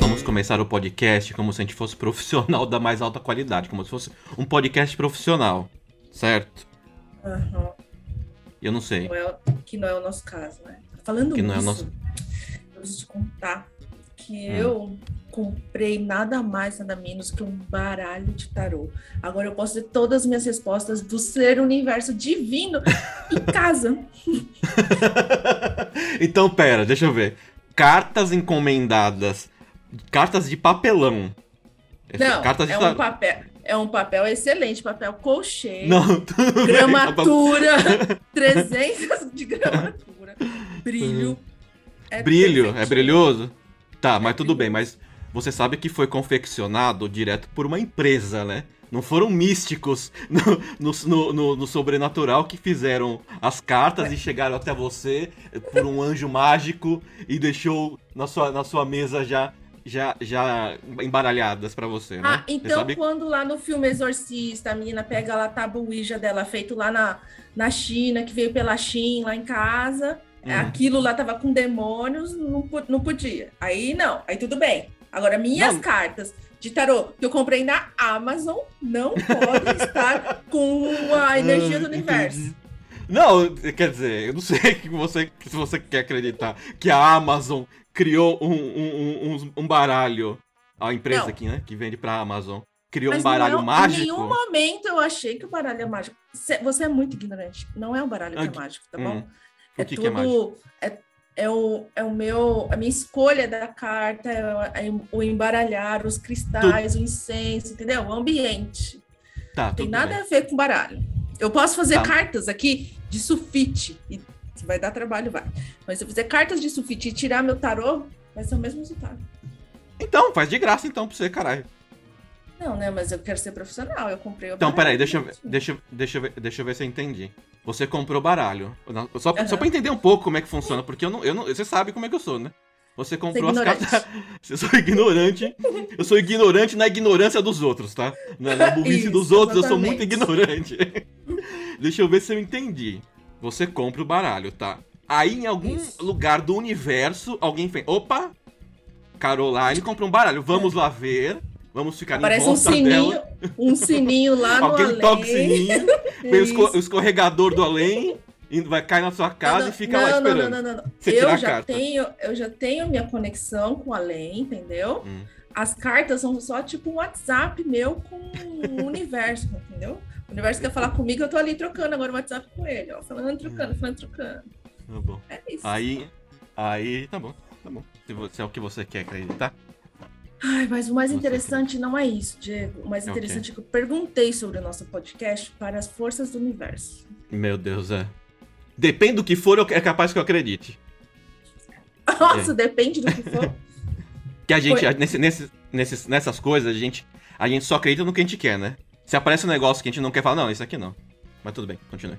Vamos começar o podcast como se a gente fosse profissional da mais alta qualidade, como se fosse um podcast profissional, certo? Aham. Eu não sei. Não é que não é o nosso caso, né? Falando Que não é o nosso- eu preciso te contar que Hum. eu comprei nada mais, nada menos que um baralho de tarô. Agora eu posso ter todas as minhas respostas do ser universo divino em casa. então, pera, deixa eu ver. Cartas encomendadas. Cartas de papelão. Não, cartas de é um tarô. papel. É um papel excelente, papel colchê, Não, bem. gramatura, 300 de gramatura, brilho. É Brilho, é perfeitinho. brilhoso? Tá, mas tudo bem, mas você sabe que foi confeccionado direto por uma empresa, né? Não foram místicos no, no, no- no- sobrenatural que fizeram as cartas e chegaram até você por um anjo mágico e deixou na sua, na sua mesa já, já, já embaralhadas pra você, né? Ah, Você então sabe- quando lá no filme Exorcista, a menina pega lá a tábua Ouija dela, feito lá na, na China, que veio pela China, lá em casa, Hum. aquilo lá tava com demônios, não, não podia. Aí não, aí tudo bem. Agora, minhas Não. cartas de tarô que eu comprei na Amazon não podem estar com a energia do Ah, universo. Não, quer dizer, eu não sei que você, se você quer acreditar que a Amazon criou um, um, um, um baralho, a empresa Não. aqui, né, que vende pra Amazon, criou Mas um baralho não, mágico. Em nenhum momento eu achei que o baralho é mágico. Cê- Você é muito ignorante. Não é um baralho que Ah, é mágico, tá bom? Hum, É o que, tudo. que é mágico? É, é o, é o meu, a minha escolha da carta, é, é o embaralhar, os cristais, o incenso, entendeu? O ambiente. Tá, Não tem tudo nada bem. a ver com baralho. Eu posso fazer Tá. cartas aqui de sulfite. E se vai dar trabalho, vai. Mas se eu fizer cartas de sulfite e tirar meu tarô, vai ser o mesmo resultado. Então, faz de graça então pra você, caralho. Não, né? Mas eu quero ser profissional. Eu comprei o Então, baralho, peraí, deixa eu, ver, deixa, deixa, eu ver, deixa eu ver se eu entendi. Você comprou baralho. Só, só Aham. pra entender um pouco como é que funciona, porque eu não, eu não, você sabe como é que eu sou, né? Você comprou as cartas. Você sou ignorante. Eu sou ignorante na ignorância dos outros, tá? Na, na burrice Isso, dos outros, eu sou muito exatamente. ignorante. Deixa eu ver se eu entendi. Você compra o baralho, tá? Aí em algum Isso. lugar do universo, alguém fez. Opa! Caroline comprou um baralho. Vamos lá ver. Vamos ficar Aparece em um volta sininho, dela. um sininho lá no Alguém além. toca o sininho. Vem o escorregador do além. Vai cair na sua casa Não, e fica não, lá não, esperando. Não, não, não, não. Você Eu já, carta. tenho, eu já tenho minha conexão com o além, entendeu? Hum. As cartas são só tipo um WhatsApp meu com o universo, entendeu? O universo quer falar comigo, eu tô ali trocando agora o WhatsApp com ele, ó. Falando, trocando, falando, trocando. Tá bom. É isso. Aí. Aí. Tá bom. Tá bom. Se, se é o que você quer acreditar. Ai, mas o mais interessante não é isso, Diego. O mais interessante é que eu perguntei sobre o nosso podcast para as forças do universo. Meu Deus, é. Depende do que for, é capaz que eu acredite. Nossa, depende do que for. Que a gente, a- nesse, nesse, nesses, nessas coisas, a gente, a gente só acredita no que a gente quer, né? Se aparece um negócio que a gente não quer falar, não, isso aqui não. Mas tudo bem, continue.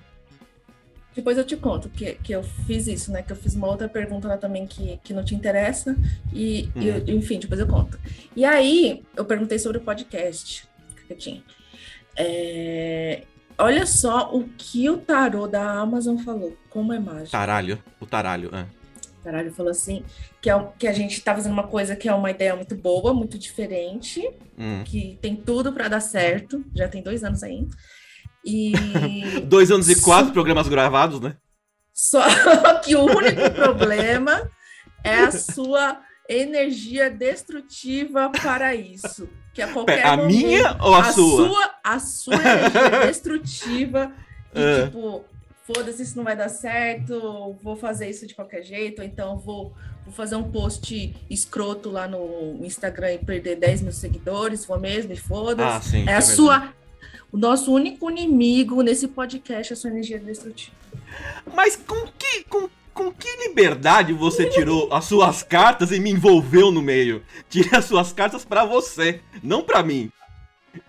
Depois eu te conto que, que eu fiz isso, né? Que eu fiz uma outra pergunta lá também que, que não te interessa. E, e eu- enfim, depois eu conto. E aí, eu perguntei sobre o podcast que eu tinha. É, olha só o que o tarô da Amazon falou. Como é mágico. Taralho. O taralho, é. Caralho, falou assim que, é, o- que a gente tá fazendo uma coisa que é uma ideia muito boa, muito diferente, Hum. que tem tudo para dar certo. Já tem dois anos aí. E Dois anos e quatro programas gravados, né? Só que o único problema é a sua energia destrutiva para isso. Que a qualquer a momento, minha ou a, sua? A sua energia destrutiva. E É. tipo, foda-se, isso não vai dar certo, vou fazer isso de qualquer jeito, ou então vou, vou fazer um post escroto lá no Instagram e perder 10 mil seguidores, vou mesmo, e foda-se. Ah, sim. é a verdade. sua. O nosso único inimigo nesse podcast é a sua energia destrutiva. Mas com que, com, com que liberdade você tirou as suas cartas e me envolveu no meio? Tire as suas cartas pra você, não pra mim.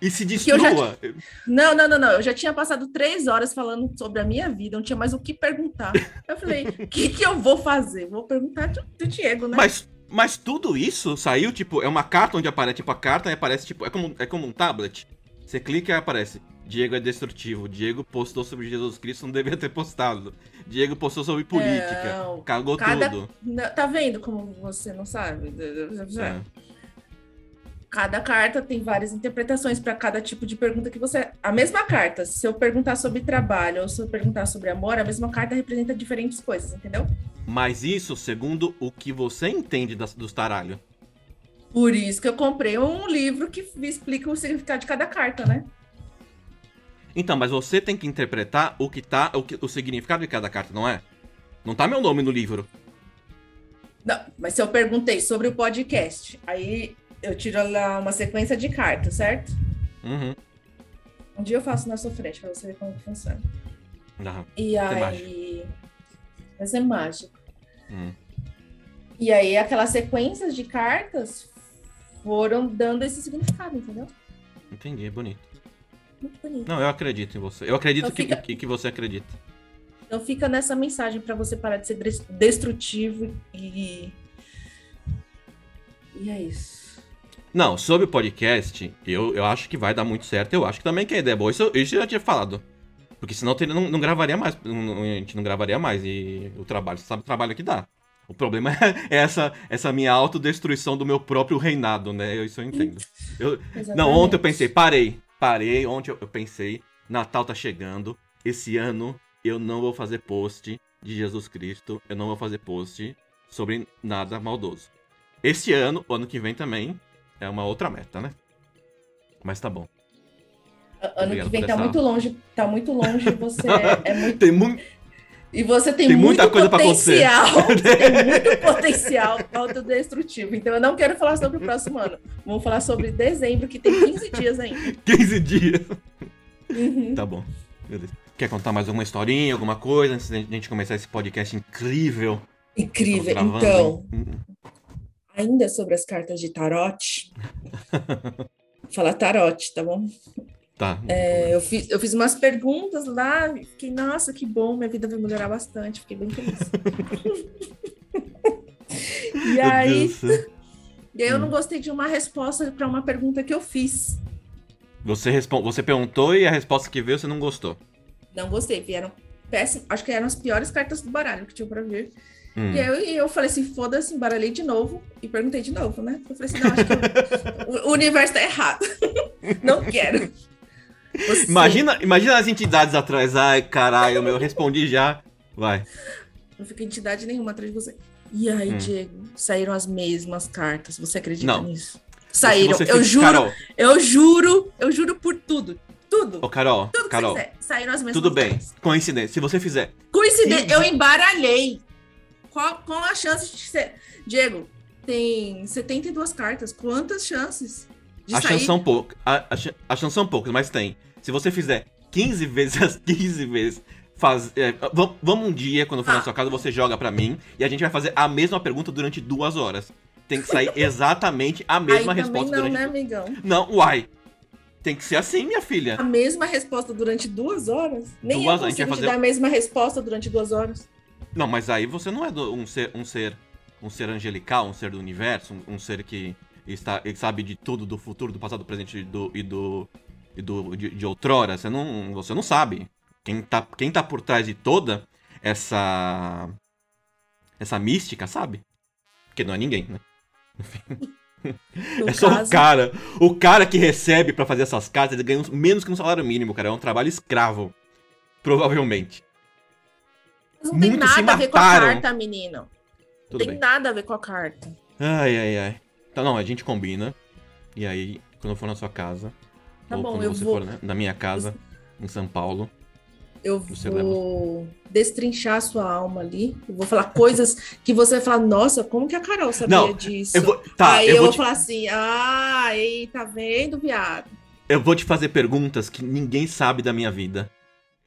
E se eu já destrua. Não, não, não, não. Eu já tinha passado três horas falando sobre a minha vida, não tinha mais o que perguntar. Eu falei, o que, que eu vou fazer? Vou perguntar do, do Diego, né? Mas, mas tudo isso saiu, tipo, é uma carta onde aparece, tipo, a carta e aparece, tipo, é como, é como um tablet. Você clica e aparece Diego é destrutivo. Diego postou sobre Jesus Cristo, não devia ter postado. Diego postou sobre política. Não, cagou cada- tudo. Tá vendo como você não sabe? É. Cada carta tem várias interpretações para cada tipo de pergunta que você. A mesma carta, se eu perguntar sobre trabalho ou se eu perguntar sobre amor, a mesma carta representa diferentes coisas, entendeu? Mas isso segundo o que você entende das, dos taralhos. Por isso que eu comprei um livro que me explica o significado de cada carta, né? Então, mas você tem que interpretar o que tá. O, que, o significado de cada carta, não é? Não tá meu nome no livro. Não, mas se eu perguntei sobre o podcast, aí eu tiro lá uma sequência de cartas, certo? Uhum. Um dia eu faço na sua frente pra você ver como funciona. Aham. E Vai aí. Vai ser mágico. Hum. E aí aquelas sequências de cartas foram dando esse significado, entendeu? Entendi, é bonito. Muito bonito. Não, eu acredito em você. Eu acredito Então que, fica- que, que você acredita. Então fica nessa mensagem pra você parar de ser des- destrutivo e. E é isso. Não, sobre o podcast, eu, eu acho que vai dar muito certo. Eu acho que também que a ideia é boa. Isso, eu- isso eu já tinha falado. Porque senão não, não gravaria mais. não- a gente não gravaria mais. E o trabalho, você sabe o trabalho que dá. O problema é essa, essa minha autodestruição do meu próprio reinado, né? Isso eu entendo. Eu, Não, ontem eu pensei, parei, parei, ontem eu eu pensei, Natal tá chegando, esse ano eu não vou fazer post de Jesus Cristo, eu não vou fazer post sobre nada maldoso. Esse ano, o ano que vem também, é uma outra meta, né? Mas tá bom. Ano Obrigado que vem tá essa- muito longe, tá muito longe, você é, é muito. Tem muito. E você tem, Tem muito muita coisa pra acontecer. potencial. tem muito potencial autodestrutivo. Então eu não quero falar sobre o próximo ano. Vamos falar sobre dezembro, que tem 15 dias ainda. 15 dias. Uhum. Tá bom. Beleza. Quer contar mais alguma historinha, alguma coisa, antes da gente começar esse podcast incrível? Incrível. Então, hein? ainda sobre as cartas de tarot. Fala tarot, tá bom? Tá. É, eu, fiz, eu fiz umas perguntas lá, fiquei, nossa, que bom, minha vida vai melhorar bastante, fiquei bem feliz. e aí, e aí eu Hum. não gostei de uma resposta para uma pergunta que eu fiz. Você, respon... você perguntou e a resposta que veio você não gostou. Não gostei, vieram péssimas, acho que eram as piores cartas do baralho que tinha para ver. Hum. E aí eu, eu falei assim, foda-se, embaralhei de novo e perguntei de novo, né? Eu falei assim, não, acho que o, o universo tá errado. não quero. Você- Imagina, imagina as entidades atrás. Ai, caralho, meu, eu respondi já. Vai. Não fica entidade nenhuma atrás de você. E aí, Hum. Diego, saíram as mesmas cartas. Você acredita Não. nisso? Saíram. Você eu fica- juro, Carol, eu juro, eu juro por tudo. Tudo. ô, Carol, tudo que Carol, você quiser. Saíram as mesmas tudo bem. cartas. Coincidência. Se você fizer. Coincidência, Sim. eu embaralhei. Qual, qual a chance de ser. Diego, tem 72 cartas. Quantas chances de A sair? chance são poucas. A, a, chan- a chance são poucas, mas tem. Se você fizer 15 vezes as 15 vezes. Faz, é, vam- vamos um dia, quando for na Ah. sua casa, você joga pra mim e a gente vai fazer a mesma pergunta durante duas horas. Tem que sair exatamente a Aí mesma também resposta não, durante. né, amigão? Não, uai. Tem que ser assim, minha filha. A mesma resposta durante duas horas? Nem Duas, eu a gente vai consigo te fazer- dar a mesma resposta durante duas horas. Não, mas aí você não é um ser, um ser, um ser angelical, um ser do universo, um, um ser que está, ele sabe de tudo do futuro, do passado, do presente e do e do, e do de, de outrora. Você não, você não sabe. Quem tá, quem tá por trás de toda essa essa mística, sabe? Porque não é ninguém, né? No é só o caso, cara. O cara que recebe pra fazer essas cartas, ele ganha menos que um salário mínimo, cara. É um trabalho escravo. Provavelmente. não tem muitos se nada a ver com a carta, menino. Não Tudo tem bem. nada a ver com a carta. Ai, ai, ai. Então, não, a gente combina. E aí, quando eu for na sua casa, Tá ou bom, quando eu você vou- for né, na minha casa, em São Paulo, Eu vou destrinchar a sua alma ali. Eu vou falar coisas que você vai falar, nossa, como que a Carol sabia Não, disso? eu vou, tá, Aí eu, vou te, falar assim, ah, ei, tá vendo, viado? eu vou te fazer perguntas que ninguém sabe da minha vida.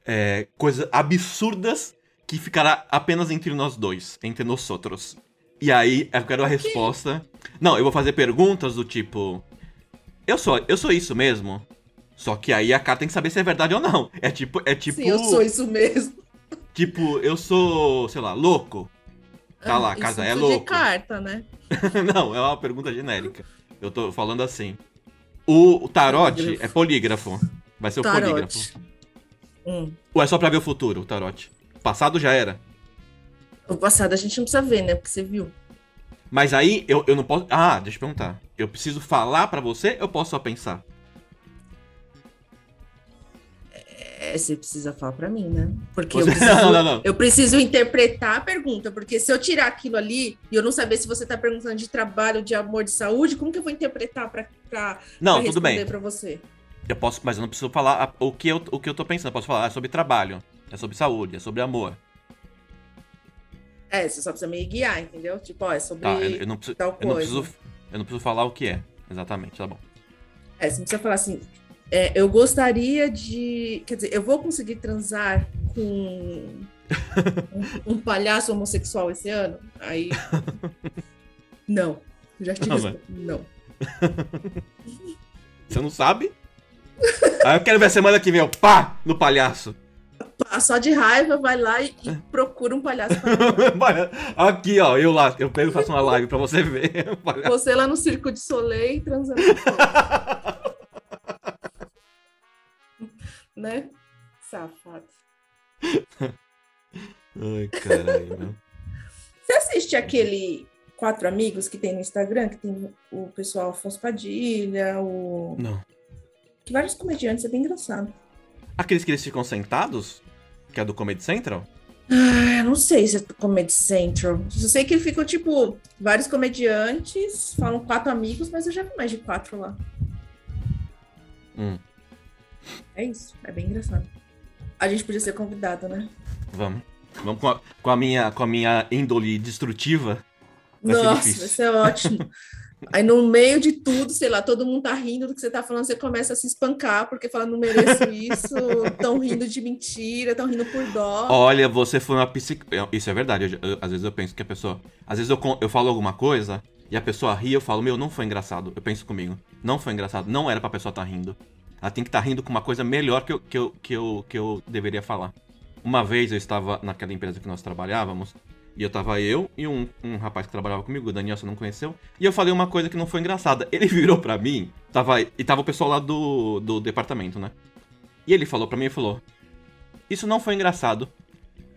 É, coisas absurdas que ficará apenas entre nós dois, entre nós outros. E aí, eu quero a resposta. Não, eu vou fazer perguntas do tipo. Eu sou, eu sou isso mesmo? Só que aí a cara tem que saber se é verdade ou não. É tipo, é tipo, Sim, eu sou isso mesmo. tipo, eu sou, sei lá, louco. Tá lá, a Isso casa é precisa de louco. carta, né? Não, é uma pergunta genérica. Eu tô falando assim. O, o tarote Polígrafo. é polígrafo. Vai ser o Tarote. polígrafo. Hum. Ou é só pra ver o futuro, o tarote? Passado já era. O passado a gente não precisa ver, né? Porque você viu. Mas aí eu, eu não posso. Ah, deixa eu perguntar. Eu preciso falar pra você ou eu posso só pensar? É, você precisa falar pra mim, né? Porque eu preciso, Não, não, não. eu preciso interpretar a pergunta. Porque se eu tirar aquilo ali e eu não saber se você tá perguntando de trabalho, de amor, de saúde, como que eu vou interpretar pra, pra, Não, pra tudo bem. pra você? Eu posso, mas eu não preciso falar o que eu, o que eu tô pensando. Eu posso falar, ah, é sobre trabalho, é sobre saúde, é sobre amor. É, você só precisa me guiar, entendeu? Tipo, ó, é sobre Tá, eu, eu não preciso. tal Eu não coisa. preciso. Eu não preciso falar o que é. Exatamente, tá bom. É, você não precisa falar assim. é, eu gostaria de. Quer dizer, eu vou conseguir transar com um, um palhaço homossexual esse ano? Aí. Não. Já te Não, respondo. Não. Você não sabe? Aí eu quero ver a semana que vem, ó, pá, no palhaço. Só de raiva, vai lá e, e procura um palhaço Aqui, ó, eu lá, eu pego e faço uma live pra você ver. Você lá no Circo de Soleil transando. né? Safado. Ai, caralho, meu. Você assiste aquele Quatro Amigos que tem no Instagram, que tem o pessoal Afonso Padilha, o. Não. Que vários comediantes, é bem engraçado. Aqueles que eles ficam sentados? Que é do Comedy Central? Ah, não sei se é do Comedy Central. Eu sei que ficam, tipo, vários comediantes, falam quatro amigos, mas eu já vi mais de quatro lá. Hum, É isso, é bem engraçado. A gente podia ser convidado, né? vamos. Vamos com a, com a minha, com a minha índole destrutiva. Vai Nossa, vai ser ótimo. Aí no meio de tudo, sei lá, todo mundo tá rindo do que você tá falando, você começa a se espancar porque fala, não mereço isso, tão rindo de mentira, tão rindo por dó. Olha, você foi uma psicóloga. Isso é verdade. eu- eu- às vezes eu penso que a pessoa. Às vezes eu, eu falo alguma coisa e a pessoa ri eu falo, meu, não foi engraçado. Eu penso comigo. Não foi engraçado. Não era pra pessoa estar rindo. Ela tem que estar rindo com uma coisa melhor que eu, que, eu, que, eu, que eu deveria falar. Uma vez eu estava naquela empresa que nós trabalhávamos. E eu tava eu e um, um rapaz que trabalhava comigo, o Daniel, você não conheceu. E eu falei uma coisa que não foi engraçada. Ele virou pra mim, tava, e tava o pessoal lá do, do departamento, né? E ele falou pra mim e falou: Isso não foi engraçado.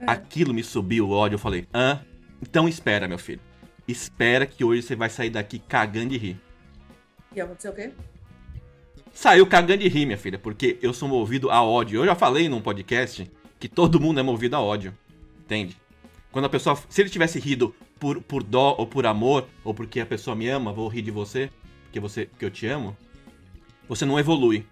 Aquilo me subiu o ódio. Eu falei: Hã? Então espera, meu filho. Espera que hoje você vai sair daqui cagando de rir. E aconteceu o quê? Saiu cagando de rir, minha filha, porque eu sou movido a ódio. Eu já falei num podcast que todo mundo é movido a ódio. Entende? Quando a pessoa. Se ele tivesse rido por, por dó ou por amor, ou porque a pessoa me ama, vou rir de você, porque você porque eu te amo, você não evolui.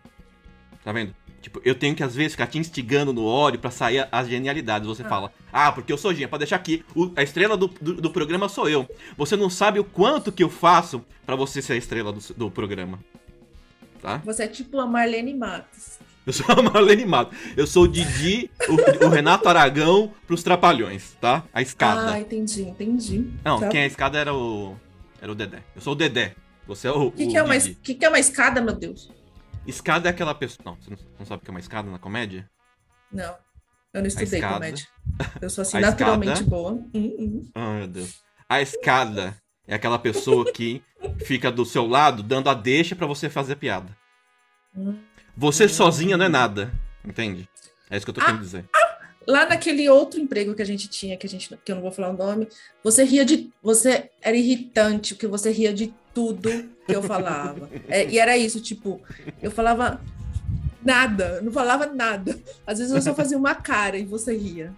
Tá vendo? Tipo, eu tenho que às vezes ficar te instigando no ódio pra sair as genialidades. Você Ah. fala, ah, porque eu sou Ginha, pra deixar aqui, o- a estrela do, do, do programa sou eu. Você não sabe o quanto que eu faço pra você ser a estrela do, do programa. Tá? Você é tipo a Marlene Matos. Eu sou a Marlene Mato. Eu sou o Didi, o, o Renato Aragão pros Trapalhões, tá? A escada. Ah, entendi, entendi. Não, Tá. quem é a escada era o. Era o Dedé. Eu sou o Dedé. Você é o. O que, o que, é uma, que, que é uma escada, meu Deus? Escada é aquela pessoa. Não, você não, sabe o que é uma escada na comédia? Não, eu não estudei escada. comédia. Eu sou assim, A naturalmente escada. boa. Hum, hum. Ai, meu Deus. A escada é aquela pessoa que fica do seu lado dando a deixa pra você fazer piada. Você sozinha não é nada. Entende? É isso que eu tô querendo dizer. Lá naquele outro emprego que a gente tinha, que a gente que eu não vou falar o nome, você ria de. Você era irritante, porque você ria de tudo que eu falava. É, e era isso, tipo, eu falava nada, não falava nada. Às vezes eu só fazia uma cara e você ria.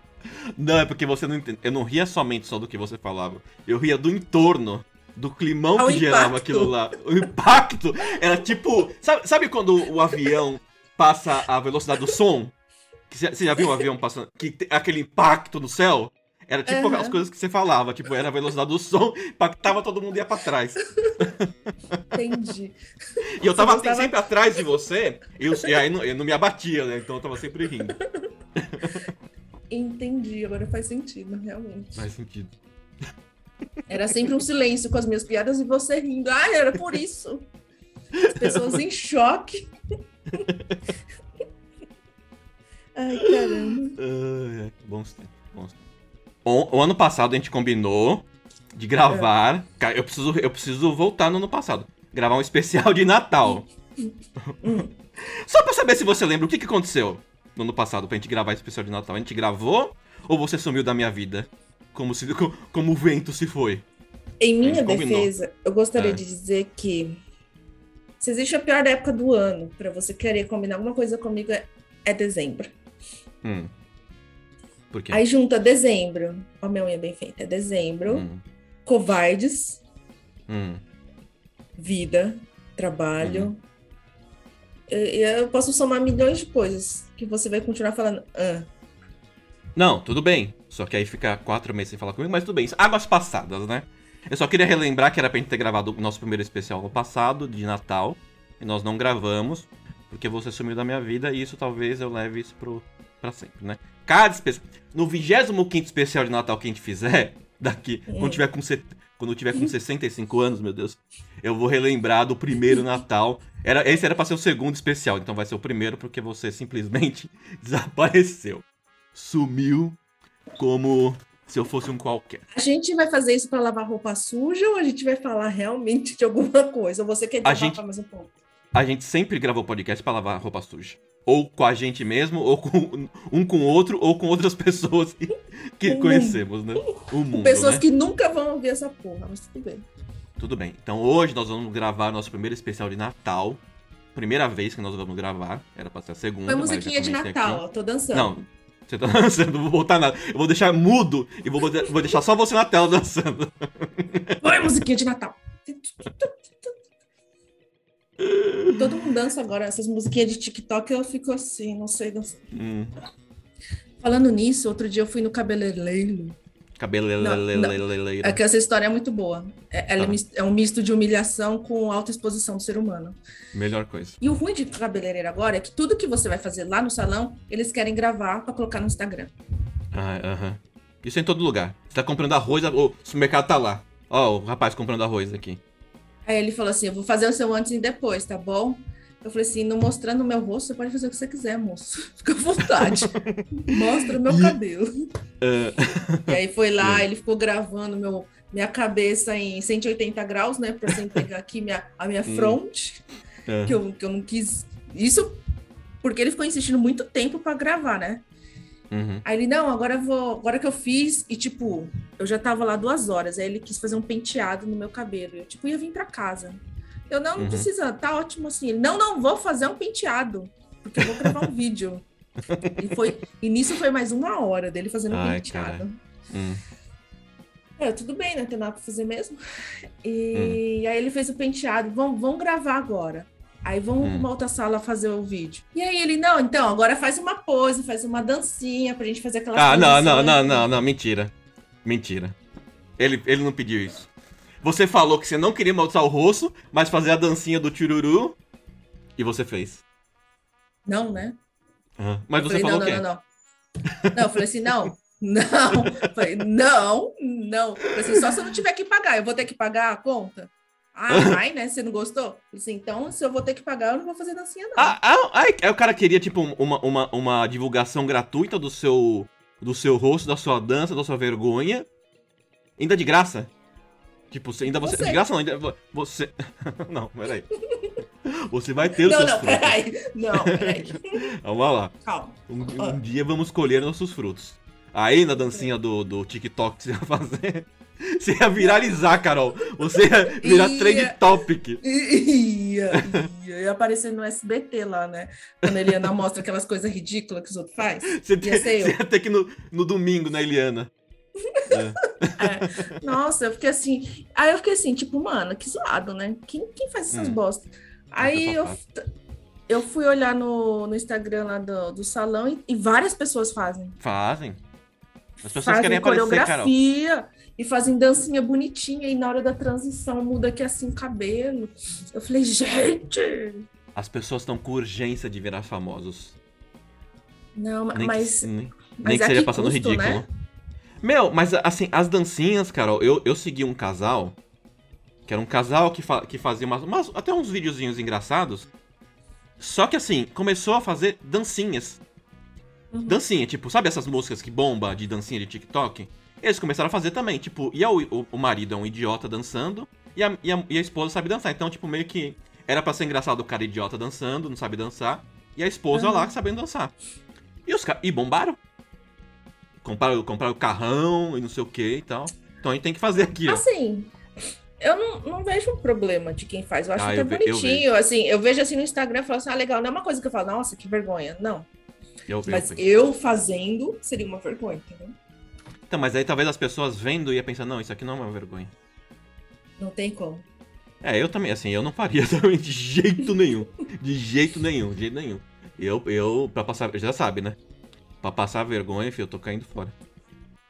Não, é porque você não entende. Eu não ria somente só do que você falava. Eu ria do entorno, do climão Ao que gerava aquilo lá. O impacto era tipo. Sabe, sabe quando o avião passa a velocidade do som? Você já viu um avião passando? Que aquele impacto no céu? Era tipo Aham. as coisas que você falava. Tipo, era a velocidade do som, impactava todo mundo e ia pra trás. Entendi. E eu tava gostava- sempre atrás de você, e, eu- e aí não, eu não me abatia, né? Então eu tava sempre rindo. Entendi, agora faz sentido, realmente. Faz sentido. Era sempre um silêncio com as minhas piadas e você rindo. Ah, era por isso. As pessoas em choque. Ai, caramba. Ai, ai, bons tempos, bons tempos. O, o ano passado a gente combinou de gravar. Cara, eu preciso, eu preciso voltar no ano passado. Gravar um especial de Natal. Só pra saber se você lembra o que, que aconteceu no ano passado pra gente gravar esse especial de Natal. A gente gravou ou você sumiu da minha vida? Como, se, como o vento se foi? Em minha defesa, eu gostaria é. de dizer que se existe a pior época do ano para você querer combinar alguma coisa comigo é, é dezembro. Hum. Por quê? Aí junta dezembro, ó, minha unha bem feita, é dezembro, hum. covardes, hum. vida, trabalho. Uhum. Eu, eu posso somar milhões de coisas que você vai continuar falando. Ah. Não, tudo bem. Só que aí fica quatro meses sem falar comigo, mas tudo bem. Águas passadas, né? Eu só queria relembrar que era pra gente ter gravado o nosso primeiro especial no passado, de Natal. E nós não gravamos, porque você sumiu da minha vida e isso talvez eu leve isso pro, pra sempre, né? Cada especial. No 25 especial de Natal que a gente fizer, daqui, quando tiver com quando eu tiver com 65 anos, meu Deus, eu vou relembrar do primeiro Natal. Era, esse era pra ser o segundo especial, então vai ser o primeiro porque você simplesmente desapareceu. Sumiu como se eu fosse um qualquer. A gente vai fazer isso para lavar roupa suja ou a gente vai falar realmente de alguma coisa? Ou você quer a gente, mais um pouco? A gente sempre gravou podcast para lavar roupa suja. Ou com a gente mesmo, ou com um com o outro, ou com outras pessoas que, conhecemos, né? O mundo, pessoas né? que nunca vão ouvir essa porra, mas tudo bem. Tudo bem. Então hoje nós vamos gravar nosso primeiro especial de Natal. Primeira vez que nós vamos gravar. Era pra ser a segunda. Foi musiquinha de Natal, ó, tô dançando. Não, você tá dançando, não vou botar nada. Eu vou deixar mudo e vou, vou deixar só você na tela dançando. Oi, musiquinha de Natal. Todo mundo dança agora, essas musiquinhas de TikTok, eu fico assim, não sei dançar. Hum. Falando nisso, outro dia eu fui no cabeleireiro. Cabeleireiro. É que essa história é muito boa. É, ela ah. é um misto de humilhação com autoexposição do ser humano. Melhor coisa. E o ruim de cabeleireiro agora é que tudo que você vai fazer lá no salão, eles querem gravar para colocar no Instagram. Ah, aham. Isso é em todo lugar. Você tá comprando arroz, o supermercado tá lá. Ó, o rapaz comprando arroz aqui. Aí ele falou assim: eu vou fazer o seu antes e depois, tá bom? Eu falei assim, não mostrando o meu rosto, você pode fazer o que você quiser, moço. Fica à vontade. Mostra o meu cabelo. Uh... E aí foi lá, ele ficou gravando meu, minha cabeça em 180 graus, né? Pra sempre pegar aqui minha, a minha hum. fronte. Uh... Que, eu, que eu não quis. Isso porque ele ficou insistindo muito tempo para gravar, né? Uhum. Aí ele, não, agora eu vou. Agora que eu fiz, e tipo, eu já tava lá duas horas. Aí ele quis fazer um penteado no meu cabelo. Eu, tipo, ia vir para casa. Eu não, não uhum. precisa, tá ótimo assim. Ele, não, não, vou fazer um penteado, porque eu vou gravar um vídeo. E, foi, e nisso foi mais uma hora dele fazendo um penteado. Hum. É, tudo bem, né? Tem nada pra fazer mesmo. E hum. aí ele fez o penteado. Vamos, vamos gravar agora. Aí vamos hum. pra uma outra sala fazer o vídeo. E aí ele, não, então, agora faz uma pose, faz uma dancinha pra gente fazer aquela Ah, não, não, não, não, não, mentira. Mentira. Ele, ele não pediu isso. Você falou que você não queria maldiçar o rosto, mas fazer a dancinha do tiruru. E você fez. Não, né? Uhum. Mas eu você falei, falou não, o quê? Não, não, não. Não, eu falei assim, não. Não. falei, não, não. falei assim, só se eu não tiver que pagar. Eu vou ter que pagar a conta? Ah, vai, né? Você não gostou? Assim, então, se eu vou ter que pagar, eu não vou fazer dancinha, não. Ah, ah, ah, o cara queria, tipo, uma, uma, uma divulgação gratuita do seu, do seu rosto, da sua dança, da sua vergonha. Ainda de graça. Tipo, você, ainda você. você. De graça não, ainda. Você. não, peraí. Você vai ter os não, seus não, frutos. Peraí. Não, peraí. Vamos lá. Calma. Um, um, dia vamos colher nossos frutos. Aí na dancinha do, do TikTok que você ia fazer. Você ia viralizar, Carol. Você ia virar ia, trend topic. Ia, ia, ia aparecer no SBT lá, né? Quando a Eliana mostra aquelas coisas ridículas que os outros fazem. Você, ia, você ia ter que ir no, no domingo, né, Eliana? É. Nossa, eu fiquei assim. Aí eu fiquei assim, tipo, mano, que zoado, né? Quem, quem faz essas hum. bostas? Aí eu, eu fui olhar no, no Instagram lá do, do salão e, e várias pessoas fazem. Fazem. As pessoas fazem querem aparecer, coreografia Carol. e fazem dancinha bonitinha e na hora da transição muda aqui assim o cabelo. Eu falei, gente! As pessoas estão com urgência de virar famosos. Não, nem mas. Que, nem, mas nem que é seja passando custo, ridículo. Né? Meu, mas assim, as dancinhas, Carol, eu, eu segui um casal. Que era um casal que, fa que fazia umas, umas, até uns videozinhos engraçados. Só que assim, começou a fazer dancinhas. Uhum. Dancinha, tipo, sabe essas músicas que bomba de dancinha de TikTok? Eles começaram a fazer também, tipo, e o, o, o marido é um idiota dançando, e a, e, a, e a esposa sabe dançar. Então, tipo, meio que Era pra ser engraçado o cara idiota dançando, não sabe dançar. E a esposa Uhum. lá sabendo dançar. E os caras. E bombaram. Compraram, compraram carrão e não sei o que e tal. Então a gente tem que fazer aqui, ó. Assim, eu não, não vejo um problema de quem faz. Eu acho Ah, até eu ve- eu bonitinho. assim, eu vejo assim no Instagram e falo assim, ah, legal. Não é uma coisa que eu falo, nossa, que vergonha. Não. Eu, Mas eu fazendo seria uma vergonha, entendeu? Então, mas aí talvez as pessoas vendo ia pensar, não, isso aqui não é uma vergonha. Não tem como. É, eu também, assim, eu não faria também de jeito nenhum. De jeito nenhum, de jeito nenhum. Eu, eu, pra passar, já sabe, né? Pra passar vergonha, filho, eu tô caindo fora.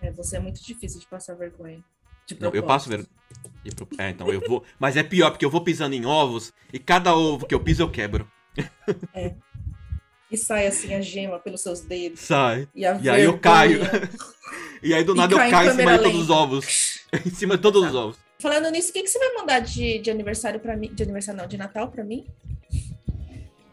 É, você é muito difícil de passar vergonha. De Não, eu passo vergonha. É, então eu vou. Mas é pior, porque eu vou pisando em ovos e cada ovo que eu piso eu quebro. E sai assim a gema pelos seus dedos. Sai. E, E aí eu caio. E aí do nada eu cai em caio em cima de câmera todos os lenta. ovos. em cima de todos os Tá. ovos. Falando nisso, o que, que você vai mandar de, de aniversário pra mim? De aniversário não, de Natal pra mim?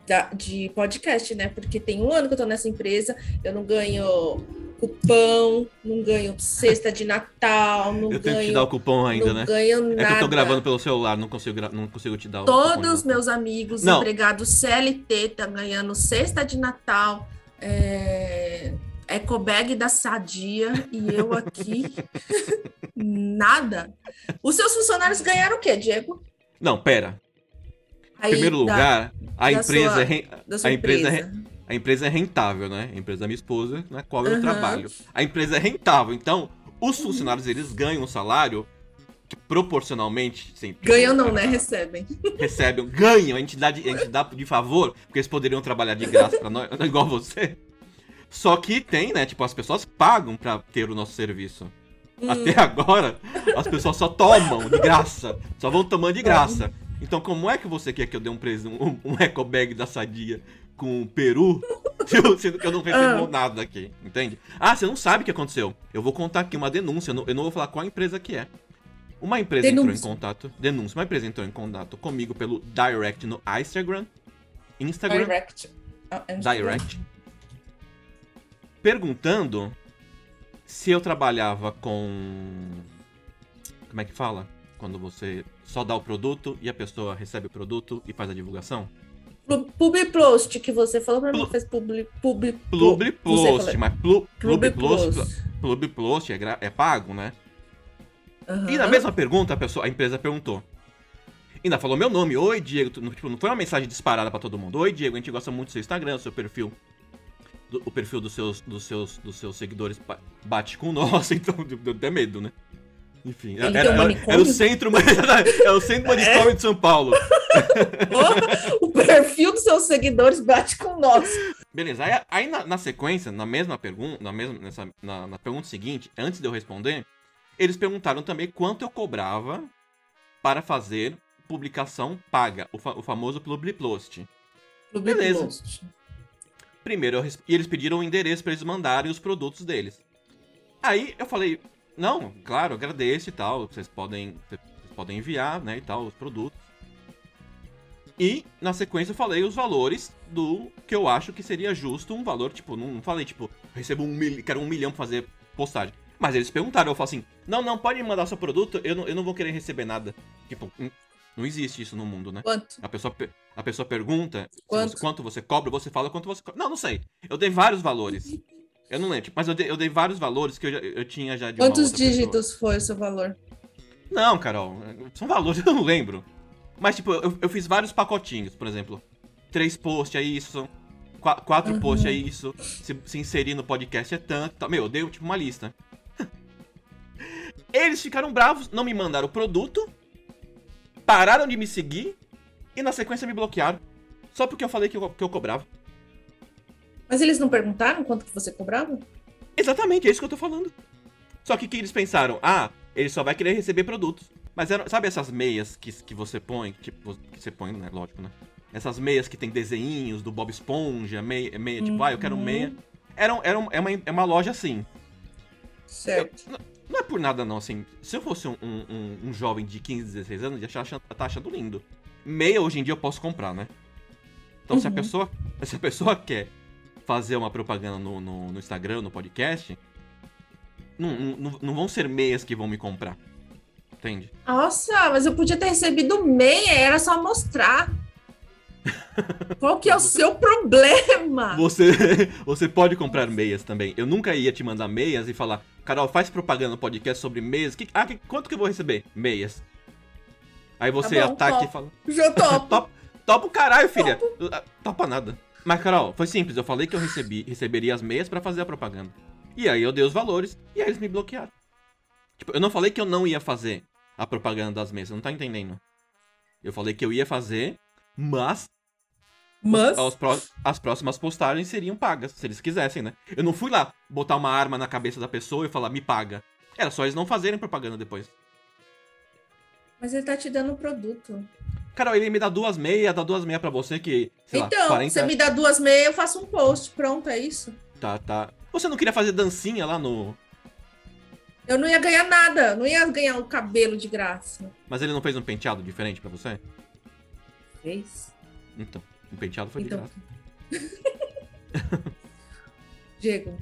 Da- de podcast, né? Porque tem um ano que eu tô nessa empresa, eu não ganho cupom, não ganho cesta de Natal, não Eu tenho que te ganho. dar o cupom ainda, não né? ganho nada. É que eu tô gravando pelo celular, não consigo, não consigo te dar o cupom Todos Natal. meus amigos, Não. empregados CLT, tá ganhando cesta de Natal, é... ecobag da Sadia, e eu aqui, nada. Os seus funcionários ganharam o quê, Diego? Não, pera. Em Aí, primeiro da- lugar, a da empresa, sua- é da a empresa é empresa. a empresa é rentável, né? A empresa da minha esposa, na qual eu Aham. trabalho. A empresa é rentável, então os funcionários eles ganham um salário que proporcionalmente, sim, Ganham não, né? Recebem. recebem, ganham, a gente dá de, a dá de favor, porque eles poderiam trabalhar de graça pra nós, igual você. Só que tem, né? Tipo, as pessoas pagam pra ter o nosso serviço. Hum. Até agora, as pessoas só tomam de graça. Só vão tomando de graça. Então, como é que você quer que eu dê um presente, um, um eco bag da Sadia com peru, se eu- sendo que eu não recebo Ah. nada aqui, entende? Ah, você não sabe o que aconteceu. Eu vou contar aqui uma denúncia, eu não, eu não vou falar qual empresa que é. Uma empresa entrou em Denúncia. contato, denúncia, uma empresa entrou em contato comigo pelo direct no Instagram, Instagram, Direct. Ah, direct, perguntando se eu trabalhava com. Como é que fala? Quando você só dá o produto e a pessoa recebe o produto e faz a divulgação? Pu- Publipost, que você falou pra mim fez publi, publi, Publipost, mas Publipost, Publipost. É, é pago, né? Aham. E na mesma pergunta, a, pessoa, a empresa perguntou. Ainda falou meu nome. Oi, Diego. Tipo, não foi uma mensagem disparada pra todo mundo. Oi, Diego, a gente gosta muito do seu Instagram, do seu perfil. Do- o perfil dos seus, dos, seus, dos seus seguidores ba- bate com o nosso, então deu até medo, né? Enfim, Ele era, tem um era- era o centro, é o centro manicômio de São Paulo. o perfil dos seus seguidores bate com o nosso. Beleza, aí, aí na, na sequência, na mesma pergunta, na mesma, nessa, na, na pergunta seguinte, antes de eu responder, eles perguntaram também quanto eu cobrava para fazer publicação paga, o, fa- o famoso Publipost. Beleza. Primeiro, eu e eles pediram o endereço para eles mandarem os produtos deles. Aí eu falei, não, claro, agradeço e tal, vocês podem, vocês podem enviar, né, e tal, os produtos. E, na sequência, eu falei os valores do que eu acho que seria justo um valor, tipo, não, falei, tipo, recebo um milhão, quero um milhão pra fazer postagem. Mas eles perguntaram, eu falei assim, não, não, pode me mandar seu produto, eu não, eu não vou querer receber nada. Tipo, hum, não existe isso no mundo, né? Quanto? A pessoa, pe- a pessoa pergunta Quanto? você- quanto você cobra, você fala quanto você cobra. Não, não sei. Eu dei vários valores. Eu não lembro, mas eu dei, eu dei vários valores que eu, já, eu tinha já de uma Quantos outra pessoa. dígitos foi o seu valor? Não, Carol, são valores, eu não lembro. Mas, tipo, eu, eu fiz vários pacotinhos, por exemplo. Três posts é isso, qua- quatro Uhum. posts é isso, se, se inserir no podcast é tanto. tal. Meu, eu dei, tipo, uma lista. Eles ficaram bravos, não me mandaram o produto, pararam de me seguir e na sequência me bloquearam. Só porque eu falei que eu, que eu cobrava. Mas eles não perguntaram quanto que você cobrava? Exatamente, é isso que eu tô falando. Só que o que eles pensaram? Ah, ele só vai querer receber produtos. Mas eram, sabe essas meias que, que você põe? Tipo, que você põe, né? Lógico, né? Essas meias que tem desenhinhos do Bob Esponja, meia, meia tipo, ah, eu quero Uhum. meia. Era, era é, uma, é uma loja assim. Certo. Não é por nada não, assim. Se eu fosse um, um, um- jovem de 15, 16 anos, ia achar, tá achando lindo. Meia hoje em dia eu posso comprar, né? Então se a Uhum. pessoa. Se a pessoa quer fazer uma propaganda no, no, no Instagram, no podcast, não, não, não vão ser meias que vão me comprar. Entende? Nossa, mas eu podia ter recebido meia, era só mostrar. Qual que é o seu problema? Você, você pode comprar meias também. Eu nunca ia te mandar meias e falar, Carol, faz propaganda no podcast sobre meias. Que, ah, que, quanto que eu vou receber? Meias. Aí você Tá bom, ataca topo. e fala. Já topo. Top, topa o caralho, filha. Ah, Topa nada. Mas, Carol, foi simples. Eu falei que eu recebi, receberia as meias pra fazer a propaganda. E aí eu dei os valores e aí eles me bloquearam. Tipo, eu não falei que eu não ia fazer a propaganda das meias. Você não tá entendendo. Eu falei que eu ia fazer, mas Mas. as próximas postagens seriam pagas, se eles quisessem, né? Eu não fui lá botar uma arma na cabeça da pessoa e falar, me paga. Era só eles não fazerem propaganda depois. Mas ele tá te dando um produto. Carol, ele me dá duas meias, dá duas meias pra você que, sei lá, então, 40... você me dá duas meias, eu faço um post. Pronto, é isso. Tá, tá. Você não queria fazer dancinha lá no... Eu não ia ganhar nada. Não ia ganhar o cabelo de graça. Mas ele não fez um penteado diferente pra você? Fez. Então, um penteado foi de Então. graça. Diego.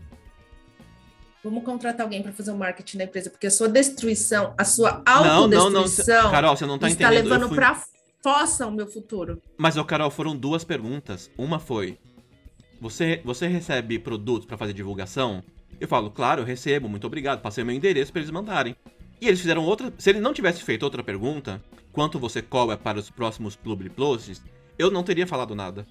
Vamos contratar alguém para fazer o marketing da empresa, porque a sua destruição, a sua Não, não, não. autodestruição Carol, você não tá está entendendo. Eu levando fui- pra fossa o meu futuro. Mas, ô, Carol, foram duas perguntas. Uma foi: Você, você recebe produtos pra fazer divulgação? Eu falo, claro, eu recebo, muito obrigado. Passei meu endereço pra eles mandarem. E eles fizeram outra. Se ele não tivesse feito outra pergunta, quanto você cobra para os próximos public posts, eu não teria falado nada.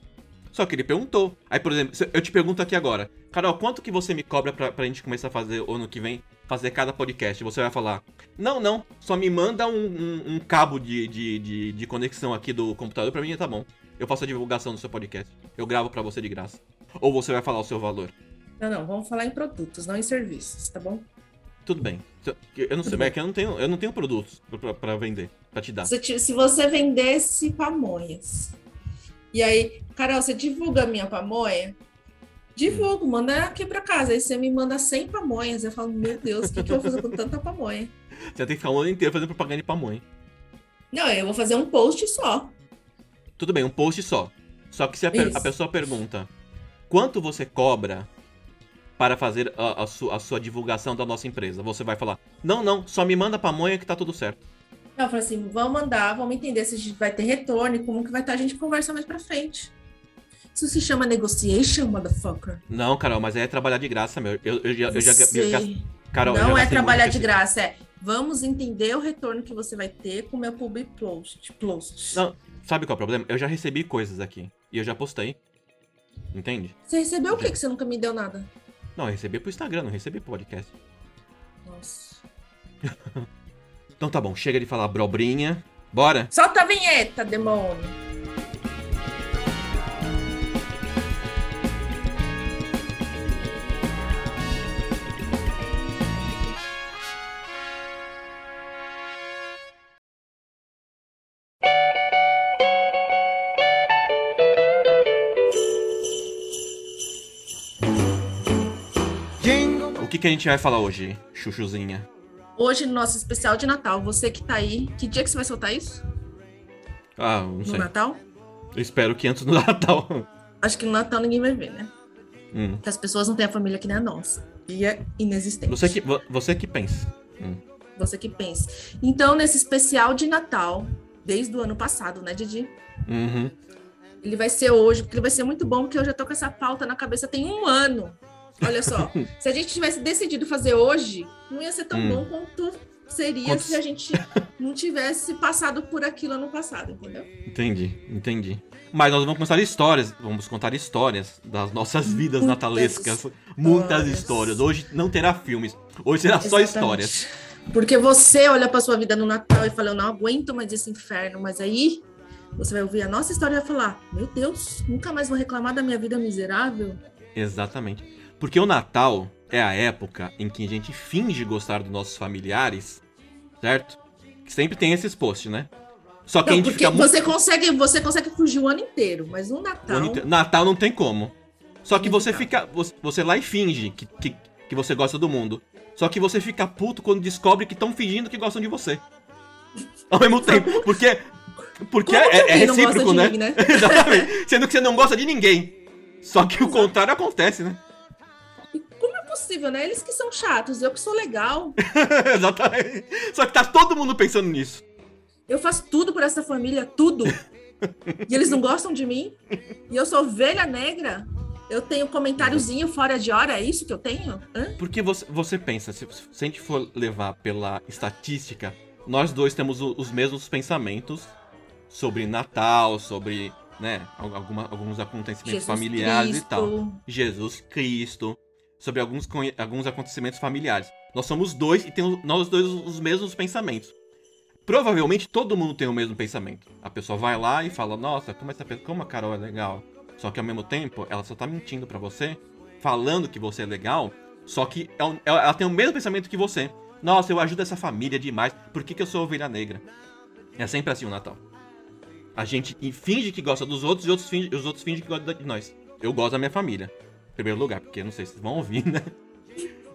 Só que ele perguntou. Aí, por exemplo, eu te pergunto aqui agora, Carol, quanto que você me cobra pra, pra gente começar a fazer ano que vem, fazer cada podcast? Você vai falar, não, não, só me manda um, um- um cabo de, de, de, de conexão aqui do computador pra mim e tá bom. Eu faço a divulgação do seu podcast. Eu gravo pra você de graça. Ou você vai falar o seu valor. Não, não, vamos falar em produtos, não em serviços, tá bom? Tudo bem. Eu não sei, é que eu não tenho, eu não tenho produtos pra, pra- vender, pra te dar. Se, se você vendesse pamonhas, e aí, Carol, você divulga a minha pamonha? Divulgo, manda aqui pra casa. Aí você me manda 100 pamonhas. Eu falo, meu Deus, o que, que eu vou fazer com tanta pamonha? Você tem que ficar o ano inteiro fazendo propaganda de pamonha. Não, eu vou fazer um post só. Tudo bem, um post só. Só que se a, pe- Isso. a pessoa pergunta quanto você cobra para fazer a, a su- a sua divulgação da nossa empresa, você vai falar: Não, não, só me manda pamonha que tá tudo certo. Eu falei assim, vamos mandar, vamos entender se a gente vai ter retorno e como que vai estar, a gente conversa mais pra frente. Isso se chama negotiation, motherfucker. Não, Carol, mas é trabalhar de graça, meu. Eu, eu já. Eu já Você- gas- Carol, eu não já é trabalhar de graça, é vamos entender o retorno que você vai ter com o meu public post. post. Não, sabe qual é o problema? Eu já recebi coisas aqui. E eu já postei. Entende? Você recebeu o que que você nunca me deu nada? Não, eu recebi pro Instagram, não recebi pro podcast. Nossa. Então tá bom, chega de falar brobrinha. Bora? Solta a vinheta, demônio. O que, que a gente vai falar hoje, chuchuzinha? Hoje, no nosso especial de Natal, você que tá aí, que dia que você vai soltar isso? Ah, não No sei. Natal? Eu espero que antes do Natal. Acho que no Natal ninguém vai ver, né? Hum. Porque as pessoas não têm a família que nem a nossa. E é inexistente. Você que, vo- você que pensa. Hum. Você que pensa. Então, nesse especial de Natal, desde o ano passado, né, Didi? Uhum. Ele vai ser hoje, porque ele vai ser muito bom, porque eu já tô com essa pauta na cabeça tem um ano. Olha só, se a gente tivesse decidido fazer hoje, não ia ser tão Hum. bom quanto seria se a gente não tivesse passado por aquilo ano passado, entendeu? Entendi, entendi. Mas nós vamos contar histórias, vamos contar histórias das nossas vidas Muitas natalescas. Muitas histórias. histórias. Hoje não terá filmes, hoje será só Exatamente. histórias. Porque você olha pra sua vida no Natal e fala, eu não aguento mais esse inferno, mas aí você vai ouvir a nossa história e vai falar, meu Deus, nunca mais vou reclamar da minha vida miserável. Exatamente. Porque o Natal é a época em que a gente finge gostar dos nossos familiares, certo? Que sempre tem esses posts, né? Só que a Não, gente porque fica muito. você consegue, você consegue fugir o ano inteiro, mas no Natal. inteiro- Natal não tem como. Só que você fica. Você, você lá e finge que, que, que você gosta do mundo. Só que você fica puto quando descobre que estão fingindo que gostam de você. Ao mesmo tempo. Porque. Porque é, é recíproco, né? mim, né? Exatamente. Sendo que você não gosta de ninguém. Só que o contrário acontece, né? É possível, né? Eles que são chatos, eu que sou legal. Exatamente. Só que tá todo mundo pensando nisso. Eu faço tudo por essa família, tudo. E eles não gostam de mim? E eu sou ovelha negra? Eu tenho comentáriozinho fora de hora, é isso que eu tenho? Hã? Porque você, você pensa, se, se a gente for levar pela estatística, nós dois temos o, os mesmos pensamentos sobre Natal, sobre né, alguma, alguns acontecimentos Jesus familiares Cristo. e tal. Jesus Cristo. Sobre alguns, alguns acontecimentos familiares. Nós somos dois e temos nós dois os mesmos pensamentos. Provavelmente todo mundo tem o mesmo pensamento. A pessoa vai lá e fala: Nossa, como essa como a Carol é legal. Só que ao mesmo tempo, ela só tá mentindo para você, falando que você é legal, só que é ela tem o mesmo pensamento que você. Nossa, eu ajudo essa família demais. Por que, que eu sou ovelha negra? É sempre assim o Natal. A gente finge que gosta dos outros e outros finge, os outros fingem que gostam de nós. Eu gosto da minha família. Primeiro lugar, porque não sei se vocês vão ouvir, né?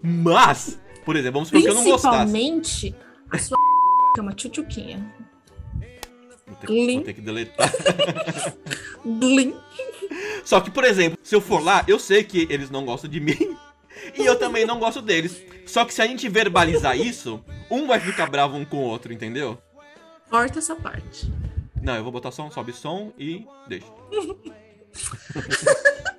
Mas, por exemplo, vamos supor que eu não gostasse. Principalmente a sua é uma tchutchuquinha. Vou ter, que, vou ter que deletar. Só que, por exemplo, se eu for lá, eu sei que eles não gostam de mim. E eu também não gosto deles. Só que se a gente verbalizar isso, um vai ficar bravo um com o outro, entendeu? Corta essa parte. Não, eu vou botar só um sobe som e deixa.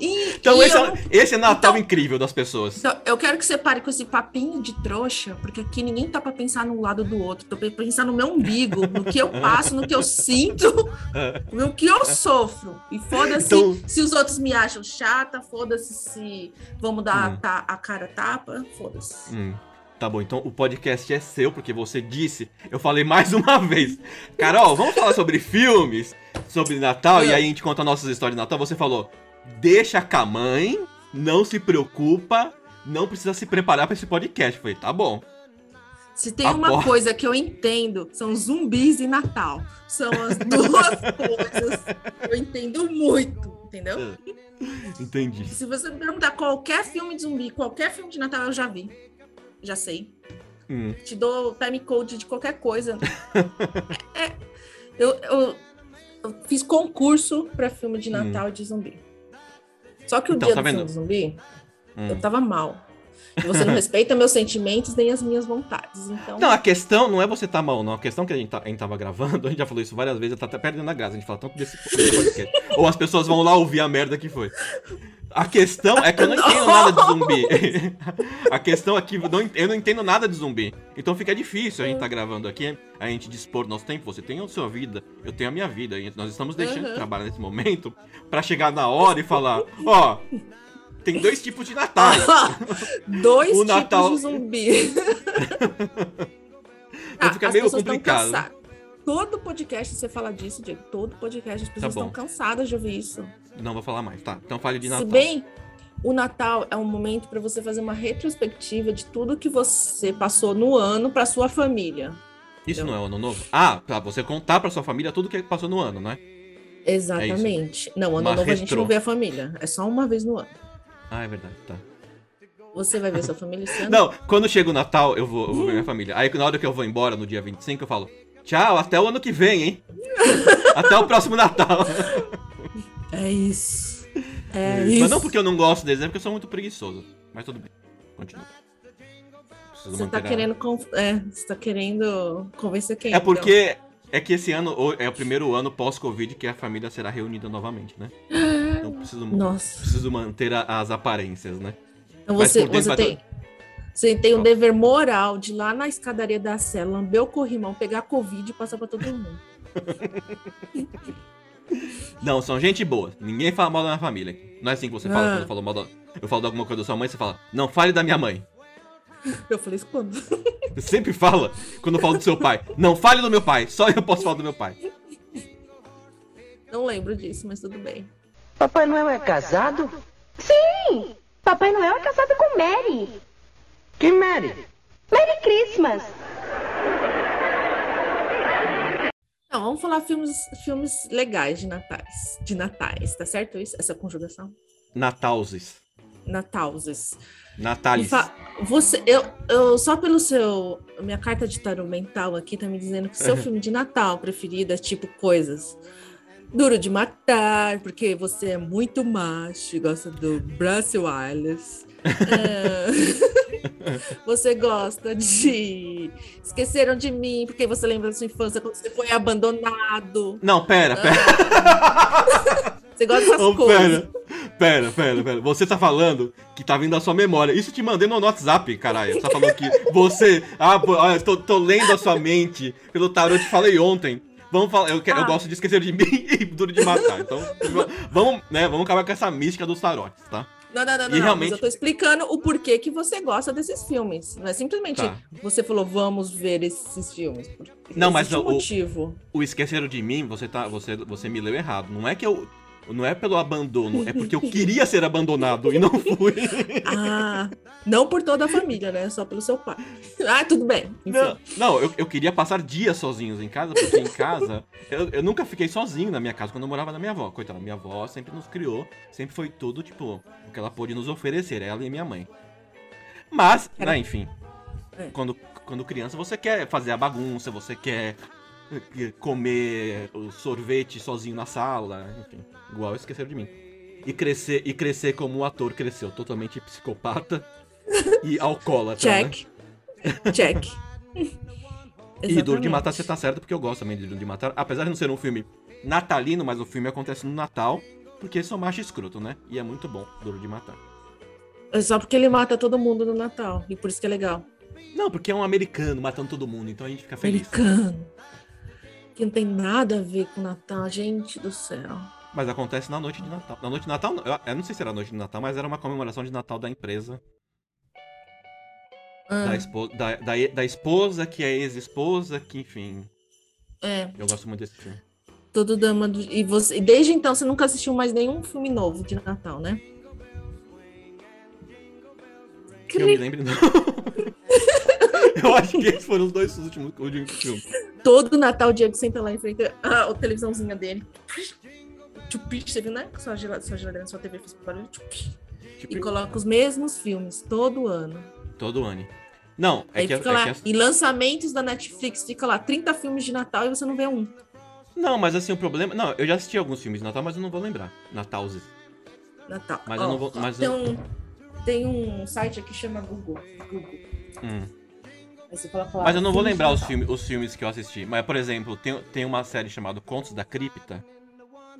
E, então e esse, eu... é, esse é Natal então, incrível das pessoas. Então, eu quero que você pare com esse papinho de trouxa, porque aqui ninguém tá pra pensar no lado do outro. Tô pra pensar no meu umbigo, no que eu passo, no que eu sinto, no que eu sofro. E foda-se então... se os outros me acham chata, foda-se se vamos dar hum. a, a cara tapa, foda-se. Hum. Tá bom, então o podcast é seu, porque você disse. Eu falei mais uma vez. Carol, vamos falar sobre filmes, sobre Natal, e aí a gente conta nossas histórias de Natal. Você falou, deixa com a mãe, não se preocupa, não precisa se preparar para esse podcast. Eu falei, tá bom. Se tem uma coisa que eu entendo, são zumbis e Natal. São as duas coisas que eu entendo muito, entendeu? É. Entendi. Se você me perguntar qualquer filme de zumbi, qualquer filme de Natal, eu já vi. Já sei. Hum. Te dou time code de qualquer coisa. é, é, eu, eu, eu, fiz concurso para filme de hum. Natal hum. de zumbi. Só que o então, dia tá do filme zumbi, hum. eu tava mal. E você não respeita meus sentimentos nem as minhas vontades. Então... Não, a questão não é você tá mal, não. A questão que a gente, tá, a gente tava gravando, a gente já falou isso várias vezes, tá até perdendo a graça. A gente fala tanto desse, desse podcast. Ou as pessoas vão lá ouvir a merda que foi. A questão é que eu não entendo nada de zumbi. a questão é que eu não entendo nada de zumbi. Então fica difícil a gente tá gravando aqui, a gente dispor nosso tempo. Você tem a sua vida, eu tenho a minha vida. E nós estamos deixando uhum. de trabalhar nesse momento para chegar na hora e falar: ó, oh, tem dois tipos de Natal. dois tipos Natal... de zumbi. Então fica ah, meio complicado. Todo podcast você fala disso, Diego. Todo podcast as pessoas tá estão cansadas de ouvir isso. Não vou falar mais, tá? Então fale de Natal. Se bem, o Natal é um momento para você fazer uma retrospectiva de tudo que você passou no ano para sua família. Isso não é o ano novo? Ah, pra você contar para sua família tudo que passou no ano, né? Exatamente. É não, ano uma novo retrô. a gente não vê a família. É só uma vez no ano. Ah, é verdade, tá. Você vai ver sua família esse ano? Não, quando chega o Natal, eu vou, eu vou ver minha família. Aí na hora que eu vou embora, no dia 25, eu falo, tchau, até o ano que vem, hein? até o próximo Natal. É isso. É isso. Mas não porque eu não gosto deles, é porque eu sou muito preguiçoso. Mas tudo bem. Continua. você tá, querendo conf... é, você tá querendo convencer quem? É porque então? é que esse ano é o primeiro ano pós-Covid que a família será reunida novamente, né? Então preciso, Nossa. preciso manter as aparências, né? Então você, você tem, você tem um dever moral de ir lá na escadaria da cela, lamber o corrimão, pegar Covid e passar pra todo mundo. Não, são gente boa. Ninguém fala mal da minha família. Não é assim que você fala ah. quando eu falo mal da... Eu falo de alguma coisa da sua mãe, você fala, não fale da minha mãe. Eu falei isso quando? Você sempre fala quando eu falo do seu pai. Não fale do meu pai, só eu posso falar do meu pai. Não lembro disso, mas tudo bem. Papai Noel é casado? Sim! Papai Noel é casado com Mary. Que Mary? Merry Christmas! Não, vamos falar filmes, filmes legais de natais. De natais, tá certo isso? Essa conjugação? Natalses. Natalses. Natalis. Você, eu, eu, só pelo seu. Minha carta de tarô mental aqui tá me dizendo que seu filme de Natal preferido é tipo coisas. Duro de matar, porque você é muito macho e gosta do Bruce Willis. você gosta de? Esqueceram de mim, porque você lembra da sua infância quando você foi abandonado. Não, pera, pera. Você gosta dessas Ô, coisas. pera, pera, pera, pera. Você tá falando que tá vindo da sua memória. Isso te mandei no WhatsApp, caralho. Você tá falando que você. Ah, ah, eu tô, tô lendo a sua mente pelo tarô, eu te falei ontem. Vamos falar, eu, quero, eu Ah. gosto de esquecer de mim e duro de matar. Então, vamos, né, vamos acabar com essa mística dos tarotes, tá? Não, não, não, não, não, realmente- mas eu tô explicando o porquê que você gosta desses filmes. Não é simplesmente Tá. você falou, vamos ver esses filmes. Não, mas um o- motivo. O esqueceram de mim, você tá, você, você me leu errado. Não é que eu não é pelo abandono, é porque eu queria ser abandonado e não fui. Ah, não por toda a família, né? Só pelo seu pai. Ah, tudo bem. Enfim. Não, não eu, eu queria passar dias sozinhos em casa, porque em casa eu, eu nunca fiquei sozinho na minha casa quando eu morava na minha avó. Coitada, minha avó sempre nos criou, sempre foi tudo, tipo, o que ela pôde nos oferecer, ela e minha mãe. Mas, né, enfim, É. quando, quando criança você quer fazer a bagunça, você quer comer o sorvete sozinho na sala, enfim, igual esqueceram de mim. E crescer, e crescer como o ator cresceu, totalmente psicopata e alcoólatra, né? Check. Check. E Duro de. Matar você tá certo, porque eu gosto também de Duro de Matar. Apesar de não ser um filme natalino, mas o filme acontece no Natal, porque sou macho escroto, né? E é muito bom, Duro de Matar. É só porque ele mata todo mundo no Natal. E por isso que é legal. Não, porque é um americano matando todo mundo, então a gente fica feliz. Americano. Que não tem nada a ver com Natal, gente do céu. Mas acontece na noite de Natal. Na noite de Natal, eu, não sei se era a noite de Natal, mas era uma comemoração de Natal da empresa. Ah, Da, esposa, da, da, da esposa, que é ex-esposa, que enfim. é, Eu gosto muito desse filme. todo dama do... E você... desde então você nunca assistiu mais nenhum filme novo de Natal, né? Que eu me lembro, não. eu acho que esses foram os dois últimos, filmes. Todo Natal o Diego senta lá em frente à televisãozinha dele. Tchupi, você viu, né? Sua geladeira, sua, TV fez barulho. Tchupi. E coloca os mesmos filmes todo ano. todo ano. Não, é Aí que, fica é lá. que E lançamentos da Netflix, fica lá 30 filmes de Natal e você não vê um. Não, mas assim, o problema. Não, eu já assisti alguns filmes de Natal, mas eu não vou lembrar. Natalzes. Natal. Mas eu não vou- mas tem, eu- um, tem um site aqui que chama Google. Google. Hum. Mas eu não vou de lembrar os filmes, os filmes que eu assisti. Mas, por exemplo, tem, tem uma série chamada Contos da Cripta.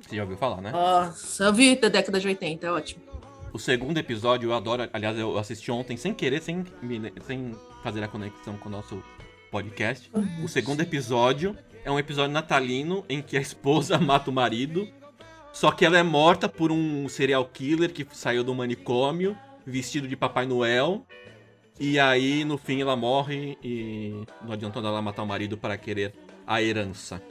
Você já ouviu falar, né? Nossa, eu vi da década de 80, é ótimo. O segundo episódio eu adoro. Aliás, eu assisti ontem sem querer, sem, sem fazer a conexão com o nosso podcast. O segundo episódio é um episódio natalino em que a esposa mata o marido. Só que ela é morta por um serial killer que saiu do manicômio, vestido de Papai Noel. E aí, no fim, ela morre e não adiantou ela matar o marido para querer a herança.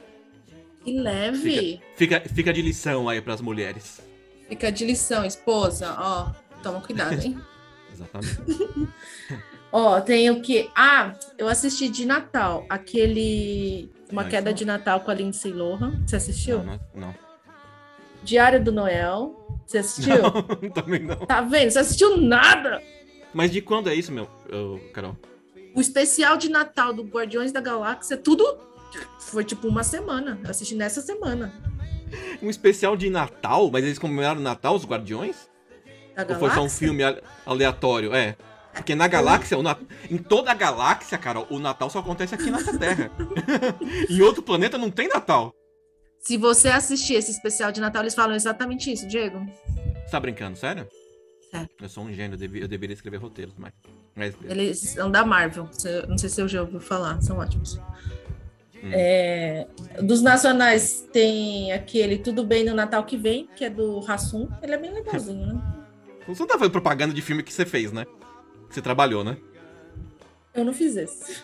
Que leve. Fica, fica de lição aí pras mulheres. Fica de lição, esposa. Ó, toma cuidado, hein? Exatamente. Ó, tem o que? Ah, eu assisti de Natal, aquele Uma Ai, Queda não. de Natal com a Lindsay Lohan. Você assistiu? Não, não. Diário do Noel. Você assistiu? Não, também não. Tá vendo? Você assistiu nada? Mas de quando é isso, meu, Carol? O especial de Natal do Guardiões da Galáxia, tudo foi tipo uma semana. Eu assisti nessa semana. Um especial de Natal? Mas eles comemoraram o Natal, os Guardiões? Da Ou foi só um filme ale- aleatório? É. Porque na galáxia, o Nat- em toda a galáxia, Carol, o Natal só acontece aqui nessa Terra. em outro planeta não tem Natal. Se você assistir esse especial de Natal, eles falam exatamente isso, Diego. Você tá brincando, sério? Sério. Eu sou um gênio, eu, devia, eu deveria escrever roteiros, mas. mas. Eles são da Marvel. Não sei se eu já ouviu falar, são ótimos. Hum. É, dos nacionais tem aquele Tudo Bem no Natal que Vem, que é do Rassum. Ele é bem legalzinho, né? Você não tá fazendo propaganda de filme que você fez, né? Que você trabalhou, né? Eu não fiz esse.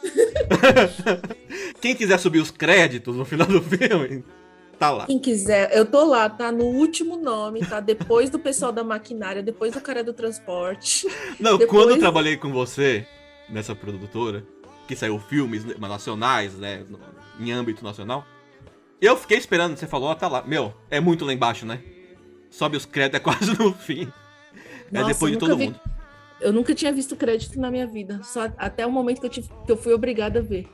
Quem quiser subir os créditos no final do filme, tá lá. Quem quiser, eu tô lá, tá no último nome, tá depois do pessoal da maquinária, depois do cara do transporte. Não, Depois- quando eu trabalhei com você nessa produtora, que saiu filmes né, nacionais, né, em âmbito nacional, eu fiquei esperando, você falou, ó, tá lá. Meu, é muito lá embaixo, né? Sobe os créditos, é quase no fim. é Nossa, depois de todo vi- mundo. Eu nunca tinha visto crédito na minha vida, só até o momento que eu, tive, que eu fui obrigada a ver.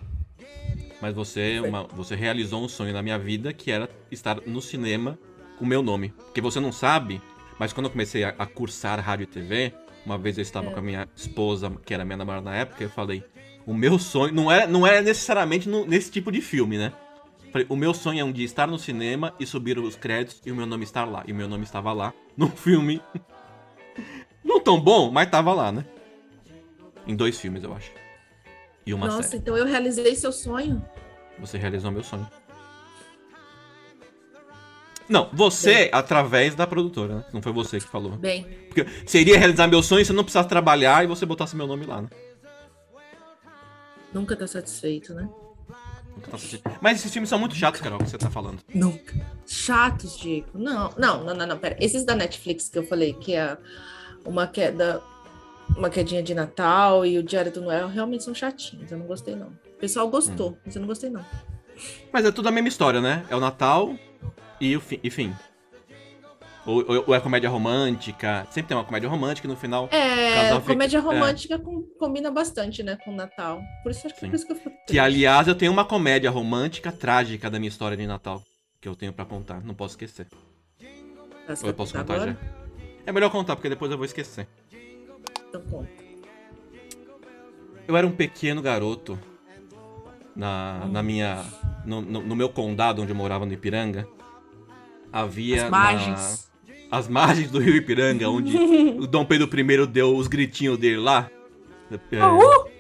Mas você, uma, você realizou um sonho na minha vida, que era estar no cinema com o meu nome. Porque você não sabe, mas quando eu comecei a, a cursar rádio e TV, uma vez eu estava É. com a minha esposa, que era minha namorada na época, eu falei, O meu sonho. Não era, não era necessariamente no- nesse tipo de filme, né? Falei, o meu sonho é um dia estar no cinema e subir os créditos e o meu nome estar lá. E o meu nome estava lá, num filme. Não tão bom, mas tava lá, né? Em dois filmes, eu acho. E uma Nossa, série. então eu realizei seu sonho. Você realizou meu sonho. Não, você através da produtora, né? Não foi você que falou. Bem, Porque seria realizar meu sonho se eu não precisasse trabalhar e você botasse meu nome lá, né? nunca tá satisfeito, né? Nunca tá assistindo. Mas esses filmes são muito chatos, Carol, que você tá falando. Nunca. Chatos, Diego. Não, não, não, não, não, pera. Esses da Netflix que eu falei, que é uma queda, uma quedinha de Natal e o Diário do Noel, realmente são chatinhos. Eu não gostei, não. O pessoal gostou, mas eu não gostei, não. Mas é tudo a mesma história, né? É o Natal e o fim. E fim. Ou, ou- ou é comédia romântica. Sempre tem uma comédia romântica e no final. É, Casal fica- comédia é. romântica com- combina bastante, né, com o Natal. Por isso acho que por isso que eu fico Que, aliás, eu tenho uma comédia romântica trágica da minha história de Natal. Que eu tenho pra contar. Não posso esquecer. Tá, Ou eu posso contar contar agora? já? É melhor contar, porque depois eu vou esquecer. Então conta. Eu era um pequeno garoto na, na minha. No, no- no meu condado onde eu morava no Ipiranga. Havia. As na- margens. as margens do rio Ipiranga, onde o Dom Pedro I deu os gritinhos dele lá. É, Uhul!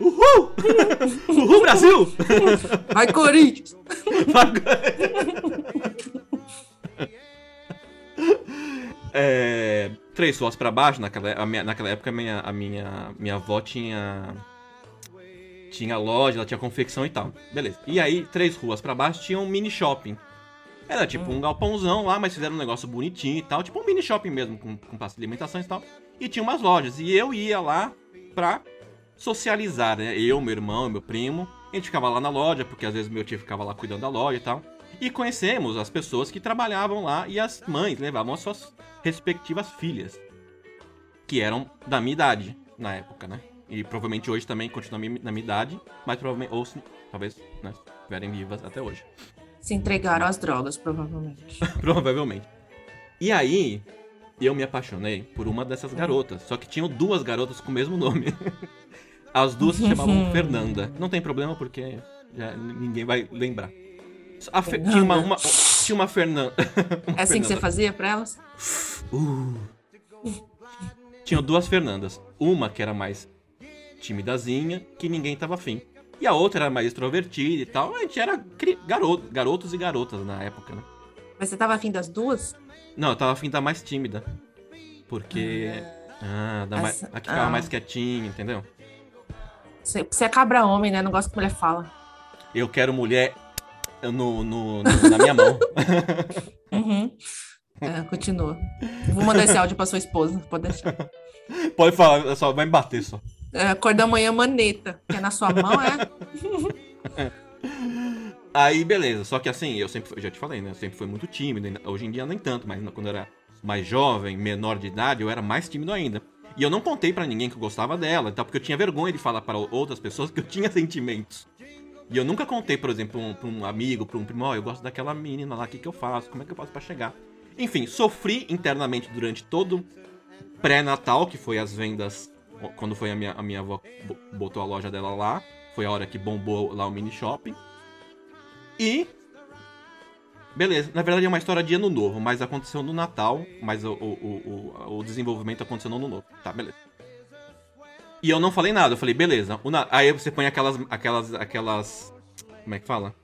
Uhul! Uhul, Brasil! Vai, Corinthians! É, três ruas pra baixo, naquela, minha- naquela época a minha, a minha, minha avó tinha. Tinha loja, ela tinha confecção e tal. Beleza. E aí, três ruas pra baixo tinha um mini shopping. Era tipo um galpãozão lá, mas fizeram um negócio bonitinho e tal. Tipo um mini shopping mesmo, com, com praça de alimentação e tal. E tinha umas lojas. E eu ia lá pra socializar, né? Eu, meu irmão, meu primo. A gente ficava lá na loja, porque às vezes meu tio ficava lá cuidando da loja e tal. E conhecemos as pessoas que trabalhavam lá e as mães levavam as suas respectivas filhas. Que eram da minha idade na época, né? E provavelmente hoje também continuam na minha- idade, mas provavelmente, ou se, talvez, né, estiverem vivas até hoje. Se entregaram às drogas, provavelmente. Provavelmente. E aí, eu me apaixonei por uma dessas garotas. Só que tinham duas garotas com o mesmo nome. As duas se chamavam Fernanda. Não tem problema porque já ninguém vai lembrar. A tinha uma, uma- tinha uma Fernanda. É assim que você fazia pra elas? Uh. Tinham duas Fernandas. Uma que era mais timidazinha, que ninguém tava afim. E a outra era mais extrovertida e tal. A gente era garoto, garotos e garotas na época, né? Mas você tava afim das duas? Não, eu tava afim da mais tímida. Porque. Ah, da mais, a que ficava ah. mais quietinha, entendeu? Você, você é cabra homem, né? Não gosta que mulher fala. Eu quero mulher no, no- no- na minha mão. Uhum. É, continua. Vou mandar esse áudio pra sua esposa, pode deixar. Pode falar, só vai me bater só. É, cor da manhã maneta, que é na sua mão, é? Aí, beleza. Só que assim, eu sempre, eu já te falei, né? Eu sempre fui muito tímido. Hoje em dia nem tanto, mas quando eu era mais jovem, menor de idade, eu era mais tímido ainda. E eu não contei pra ninguém que eu gostava dela, tá? Porque eu tinha vergonha de falar para outras pessoas que eu tinha sentimentos. E eu nunca contei, por exemplo, um, pra um amigo, pra um primo, ó, eu gosto daquela menina lá, o que, que eu faço? Como é que eu faço pra chegar? Enfim, sofri internamente durante todo pré-natal, que foi as vendas, quando foi a minha, a minha avó bo- botou a loja dela lá. Foi a hora que bombou lá o mini shopping. E. Beleza, na verdade é uma história de ano novo, mas aconteceu no Natal, mas o, o, o, o desenvolvimento aconteceu no ano novo. Tá, beleza. E eu não falei nada, eu falei, beleza. Aí você põe aquelas. aquelas. aquelas. Como é que fala?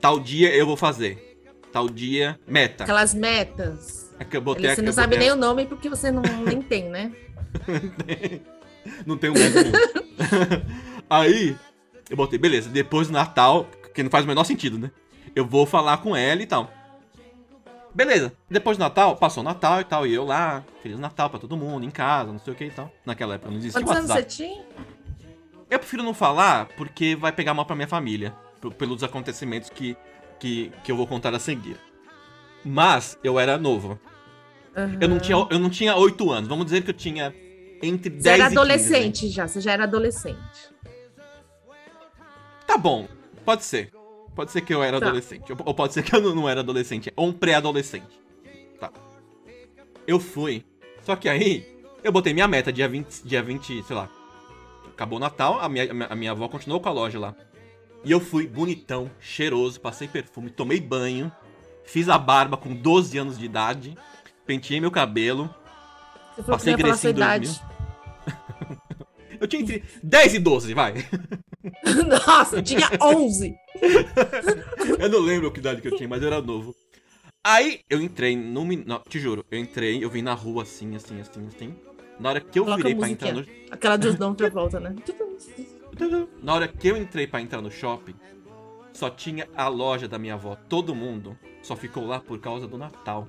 Tal dia eu vou fazer. Tal dia, meta. Aquelas metas. É botei Você não sabe botei nem o nome porque você não nem tem, né? Não tem um mesmo. Aí, eu botei, beleza, depois do Natal, que não faz o menor sentido, né? Eu vou falar com ela e tal. Beleza, depois do Natal, passou o Natal e tal, e eu lá, Feliz Natal pra todo mundo, em casa, não sei o que e tal. Naquela época não existia Quantos anos você tinha? Eu prefiro não falar porque vai pegar mal pra minha família, pelos acontecimentos que, que, que eu vou contar a seguir. Mas eu era novo. Eu não tinha, eu não tinha 8 anos, vamos dizer que eu tinha entre 10 Você era e 15, né? adolescente já, você já era adolescente. Tá bom, pode ser. Pode ser que eu era Tá. adolescente. Ou, pode ser que eu não, era adolescente. Ou um pré-adolescente. Tá. Eu fui. Só que aí, eu botei minha meta dia 20, dia 20, sei lá. acabou o Natal, a minha, a minha avó continuou com a loja lá. E eu fui bonitão, cheiroso, passei perfume, tomei banho, fiz a barba com 12 anos de idade, penteei meu cabelo, Você falou Passei sua Grecinho idade. Eu tinha entre 10 e 12, vai. Nossa, eu tinha 11. Eu não lembro que idade que eu tinha, mas eu era novo. Aí eu entrei no. Não, te juro, eu entrei, eu vim na rua assim, assim, assim, assim. Na hora que eu Coloca virei pra entrar no. Aquela dos não outra volta, né? Na hora que eu entrei pra entrar no shopping, só tinha a loja da minha avó. Todo mundo só ficou lá por causa do Natal.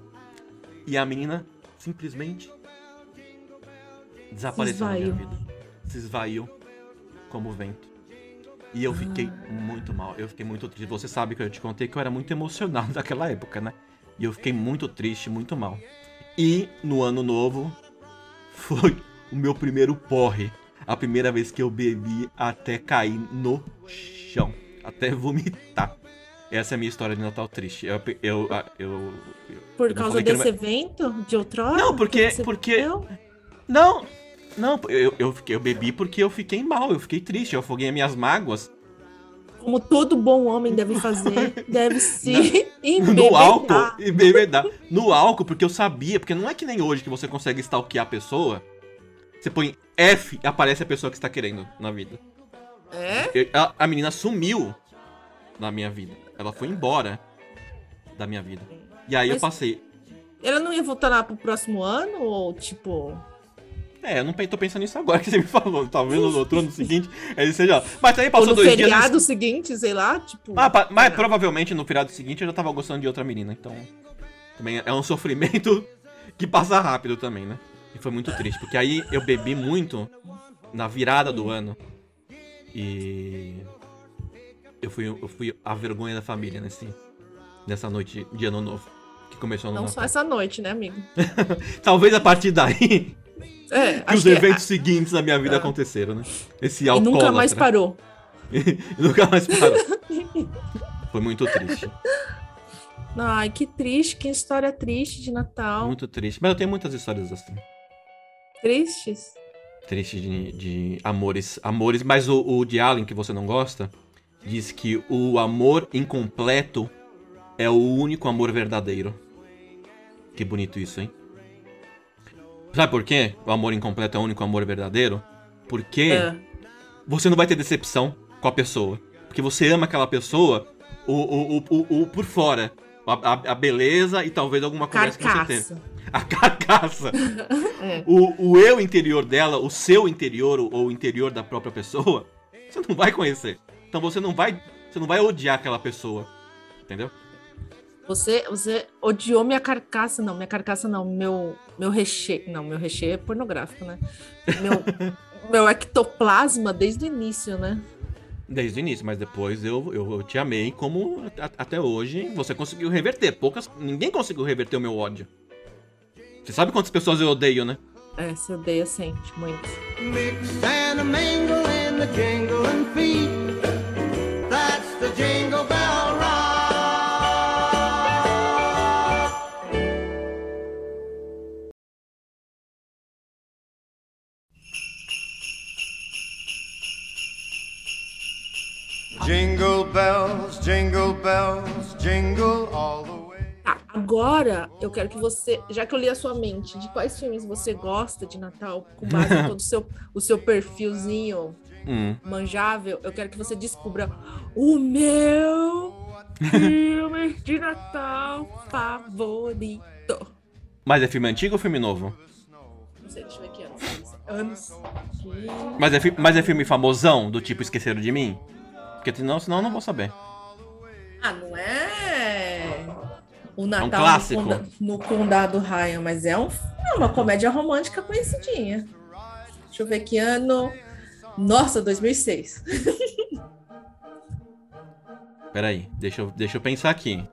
E a menina simplesmente desapareceu na minha esvaiu. vida. Se esvaiu como vento. E eu fiquei muito mal. Eu fiquei muito triste. Você sabe que eu te contei que eu era muito emocionado naquela época, né? E eu fiquei muito triste, muito mal. E no ano novo foi o meu primeiro porre. A primeira vez que eu bebi até cair no chão. Até vomitar. Essa é a minha história de Natal triste. Eu. eu, eu, eu- Por causa desse evento de outrora? Não, porque- porque-? Não! Não, eu, eu, fiquei, eu bebi porque eu fiquei mal, eu fiquei triste, eu afoguei as minhas mágoas Como todo bom homem deve fazer, deve se no álcool embebedar. bebedar. No álcool, porque eu sabia, porque não é que nem hoje que você consegue stalkear a pessoa. Você põe F e aparece a pessoa que está querendo na vida. É? Eu- a, a menina sumiu na minha vida. Ela foi embora da minha vida. E aí eu Mas- passei. Ela não ia voltar lá pro próximo ano? Ou tipo. É, eu não tô pensando nisso agora que você me falou. Talvez no outro ano seguinte ele seja. Mas aí Ou passou no dois dias. feriado seguinte, sei lá, tipo. Ah, pa- mas provavelmente no feriado seguinte eu já tava gostando de outra menina, então. Também é um sofrimento que passa rápido também, né? E foi muito triste, porque aí eu bebi muito na virada do ano. E. Eu fui, eu fui a vergonha da família nesse, nessa noite de ano novo. Que começou no Não só Natal. essa noite, né, amigo? Talvez a partir daí É, que os que eventos seguintes na minha vida Ah. aconteceram, né? Esse e alcoólatra. nunca mais parou. E nunca mais parou. Foi muito triste. Ai, que triste, que história triste de Natal. Muito triste. Mas eu tenho muitas histórias assim. Tristes. Triste de, de amores. Amores, mas o, o de Allen, que você não gosta, diz que o amor incompleto é o único amor verdadeiro. Que bonito isso, hein? Sabe por quê? O amor incompleto é o único amor verdadeiro? Porque É. você não vai ter decepção com a pessoa. Porque você ama aquela pessoa o, o, o, o, por fora. A, a- a beleza e talvez alguma conversa que você teve. Carcaça. A carcaça. É. O, o eu interior dela, o seu interior ou o interior da própria pessoa, você não vai conhecer. Então você não vai, você não vai odiar aquela pessoa, entendeu? Você, você odiou minha carcaça, não, minha carcaça não, meu, meu recheio. Não, meu recheio é pornográfico, né? Meu, meu ectoplasma desde o início, né? Desde o início, mas depois eu, eu, eu te amei como a- até hoje você conseguiu reverter. Poucas, ninguém conseguiu reverter o meu ódio. Você sabe quantas pessoas eu odeio, né? É, você odeia sente muito. Mix and a mingle in the jingling feet. That's the jingle bell Jingle bells, jingle bells, jingle all the way. Tá, agora eu quero que você, já que eu li a sua mente, de quais filmes você gosta de Natal, com base em todo o seu, o seu perfilzinho Hum. manjável, eu quero que você descubra o meu filme de Natal favorito. Mas é filme antigo ou filme novo? Não sei, deixa eu ver aqui anos. Anos. Mas é, mas é filme famosão, do tipo Esqueceram de Mim? Porque senão, senão eu não vou saber. Ah, não é o Natal É um clássico. No, conda- no Condado Ryan, mas é, um, é uma comédia romântica conhecidinha. Deixa eu ver que ano. Nossa, 2006. Peraí, deixa eu, deixa eu pensar aqui.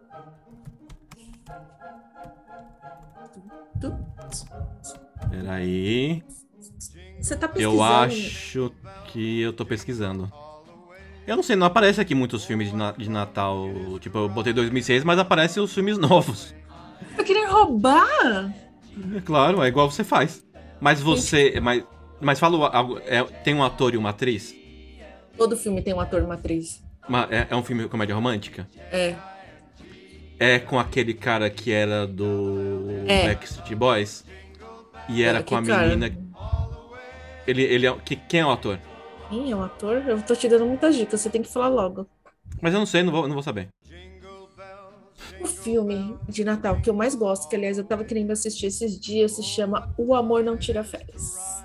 Peraí. Você tá pesquisando? Eu acho que eu tô pesquisando. Eu não sei, não aparece aqui muitos filmes de, na- de Natal. Tipo, eu botei 2006, mas aparecem os filmes novos. Tá querendo roubar? É claro, é igual você faz. Mas você. Mas Mas fala, algo- é- tem um ator e uma atriz? Todo filme tem um ator e uma atriz. Uma- é, é um filme de comédia romântica? É. É com aquele cara que era do É. Backstreet Boys? E era É, com a que cara? menina. Ele, ele é. que- quem é o ator? Quem é um ator? Eu tô te dando muitas dicas, você tem que falar logo. Mas eu não sei, não vou, não vou saber. O filme de Natal que eu mais gosto, que aliás eu tava querendo assistir esses dias, se chama O Amor Não Tira Férias.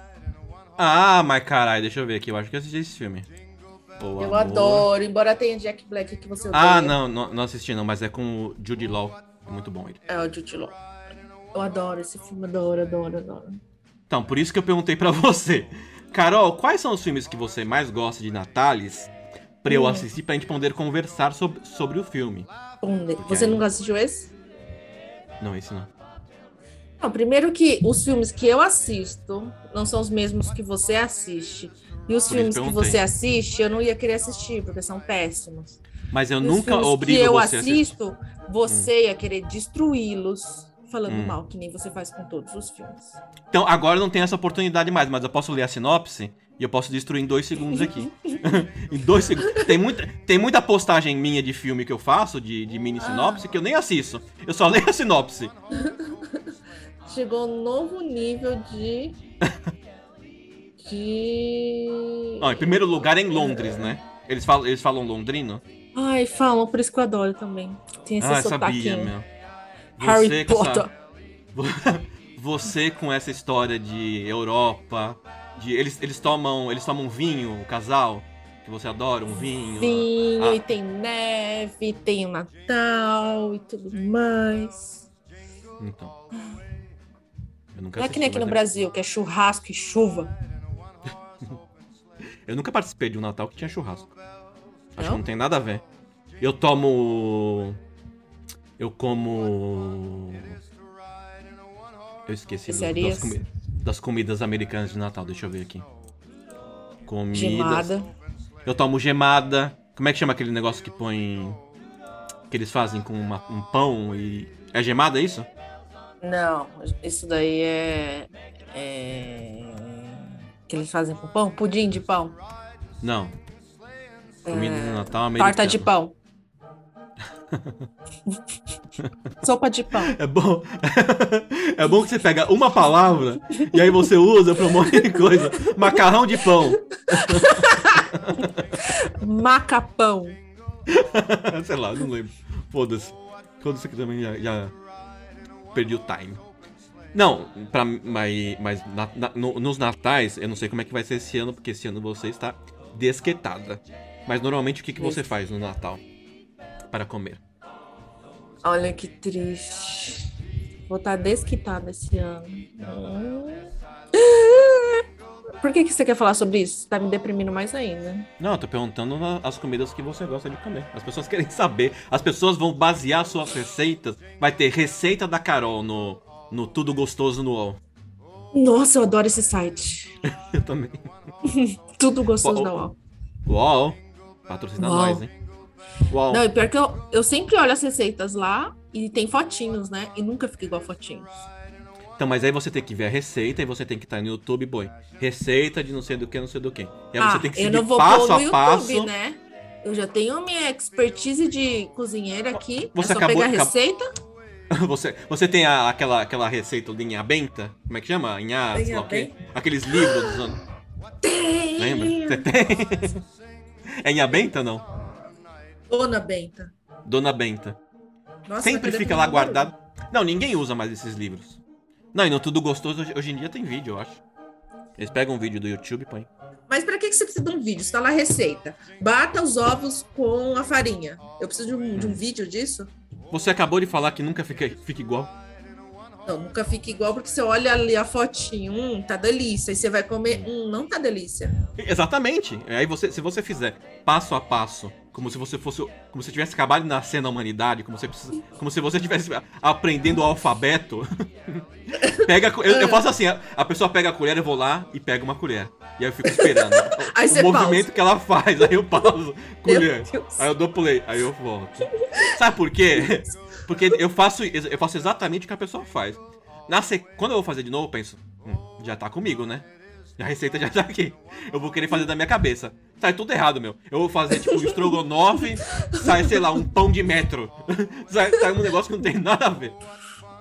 Ah, mas caralho, deixa eu ver aqui. Eu acho que eu assisti esse filme. O Eu Amor- adoro, embora tenha Jack Black que você odeia. Ah, não, não, não assisti não, mas é com o Jude Law. É muito bom ele. É o Jude Law. Eu adoro esse filme, adoro, adoro, adoro. Então, por isso que eu perguntei pra você. Carol, quais são os filmes que você mais gosta de Natales? Pra eu Hum. assistir pra gente poder conversar sobre, sobre o filme. Porque Você aí- nunca assistiu esse? Não, esse não. Não, primeiro que os filmes que eu assisto não são os mesmos que você assiste. E os Por filmes que você assiste, eu não ia querer assistir, porque são péssimos. Mas eu E os nunca filmes obrigo que eu você a assistir. assisto, você ia querer destruí-los falando Hum. mal, que nem você faz com todos os filmes. Então, agora eu não tenho essa oportunidade mais, mas eu posso ler a sinopse e eu posso destruir em dois segundos aqui. em dois segundos. Tem muita, tem muita postagem minha de filme que eu faço, de, de mini sinopse, que eu nem assisto. Eu só leio a sinopse. Chegou um novo nível de. de. Ó, em primeiro lugar é em Londres, né? Eles falam, eles falam londrino? Ai, falam, por isso que eu adoro também. Tem esse Ah, sotaquinho. sabia, meu. Harry Você com essa- Potter. Você com essa história de Europa, de eles, eles tomam eles tomam vinho, o casal, que você adora, um vinho. Vinho, Ah. e tem neve, tem o Natal e tudo mais. Então. Eu nunca Não é que nem aqui no mas Brasil, que é churrasco e chuva. Eu nunca participei de um Natal que tinha churrasco. Acho que Não? não tem nada a ver. Eu tomo. Eu como. Eu esqueci do- das, comi- das comidas americanas de Natal, deixa eu ver aqui. Comidas. Gemada. Eu tomo gemada. Como é que chama aquele negócio que põe. Que eles fazem com uma- um pão e. É gemada isso? Não, isso daí é. é... Que eles fazem com pão? Pudim de pão. Não. Comida de Natal americana. Torta de pão. Sopa de pão. É bom. é bom que você pega uma palavra e aí você usa pra um monte de coisa. Macarrão de pão. Macapão. Sei lá, não lembro. Foda-se. Foda-se que também já, já perdi o time. Não, pra, mas, mas na- na- no- nos natais, eu não sei como é que vai ser esse ano, porque esse ano você está desquetada. Mas normalmente o que, que você faz no Natal para comer? Olha que triste. Vou estar desquitada esse ano. Por que, que você quer falar sobre isso? Você tá me deprimindo mais ainda. Não, eu tô perguntando as comidas que você gosta de comer. As pessoas querem saber. As pessoas vão basear suas receitas. Vai ter receita da Carol no, no Tudo Gostoso no UOL. Nossa, eu adoro esse site. Eu também. Tudo gostoso Pô, da UOL. UOL. Patrocina nós, hein? UOL. Não, e pior que eu, eu sempre olho as receitas lá e tem fotinhos, né? E nunca fica igual fotinhos. Então, mas aí você tem que ver a receita e você tem que estar no YouTube, boy. Receita de não sei do que, não sei do que. E aí ah, você tem que eu seguir não vou passo pôr no a YouTube, passo. né? Eu já tenho minha expertise de cozinheira aqui. Você é só acabou- pegar a receita. Você, você tem a- aquela, aquela receita de Inha Benta? Como é que chama? Inha, sei lá o quê? Aqueles livros dos anos. Tem! Lembra? Você tem? É Inha Benta não? Dona Benta. Dona Benta. Nossa, Sempre vai fica lá guardado. Não, ninguém usa mais esses livros. Não, e no Tudo Gostoso hoje, em dia tem vídeo, eu acho. Eles pegam um vídeo do YouTube e põem. Mas pra que que você precisa de um vídeo? Está lá a receita. Bata os ovos com a farinha. Eu preciso de um, de um vídeo disso? Você acabou de falar que nunca fica, fica igual. Não, nunca fica igual, porque você olha ali a fotinho, hum, tá delícia. E você vai comer, hum, não tá delícia. Exatamente. Aí você, se você fizer passo a passo, como se você fosse, como se tivesse acabado de nascer na humanidade, como se, como se você estivesse aprendendo o alfabeto. pega, eu, eu faço assim, a, a pessoa pega a colher, eu vou lá e pego uma colher. E aí eu fico esperando Aí o movimento que ela faz. Aí eu pauso, colher. Aí eu dou play, aí eu volto. Sabe por quê? Porque eu faço, eu faço exatamente o que a pessoa faz. Na se- Quando eu vou fazer de novo, eu penso, hum, já tá comigo, né? A receita já tá aqui. Eu vou querer fazer da minha cabeça. Sai tudo errado, meu. Eu vou fazer, tipo, um estrogonofe, sai, sei lá, um pão de metro. Sai, sai um negócio que não tem nada a ver.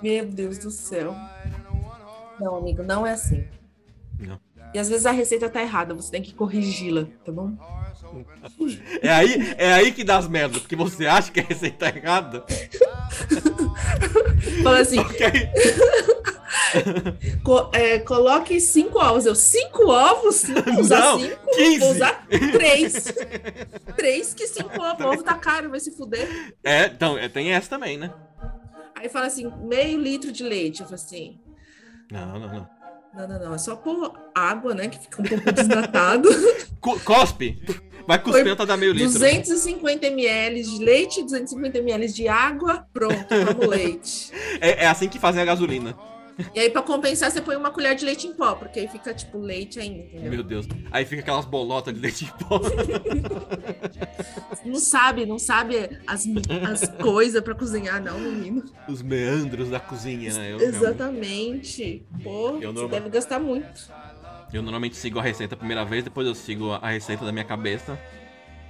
Meu Deus do céu. Não, amigo, não é assim. Não. E às vezes a receita tá errada, você tem que corrigi-la, tá bom? É aí, é aí que dá as merdas, porque você acha que a receita é errada. Fala assim, aí- co- é, coloque cinco ovos. Eu, cinco ovos? Não vou usar Não, cinco, 15. vou usar três. três que cinco ovos. O ovo tá caro, vai se fuder. É, então, é, tem essa também, né? Aí fala assim, meio litro de leite. Eu falo assim, Não, não, não. não, não, não. É só pôr água, né? Que fica um pouco desnatado. Co- cospe! Vai cuspir até dar meio litro. 250 ml de leite, 250 ml de água. Pronto, vamos leite. É, é assim que fazem a gasolina. E aí, pra compensar, você põe uma colher de leite em pó, porque aí fica tipo leite ainda, entendeu? Meu Deus. Aí fica aquelas bolotas de leite em pó. Não sabe, não sabe as, as coisas pra cozinhar, não, menino. Os meandros da cozinha, né? Eu, eu, Exatamente. Pô, Eu você normal- deve gastar muito. eu normalmente sigo a receita a primeira vez, depois eu sigo a receita da minha cabeça.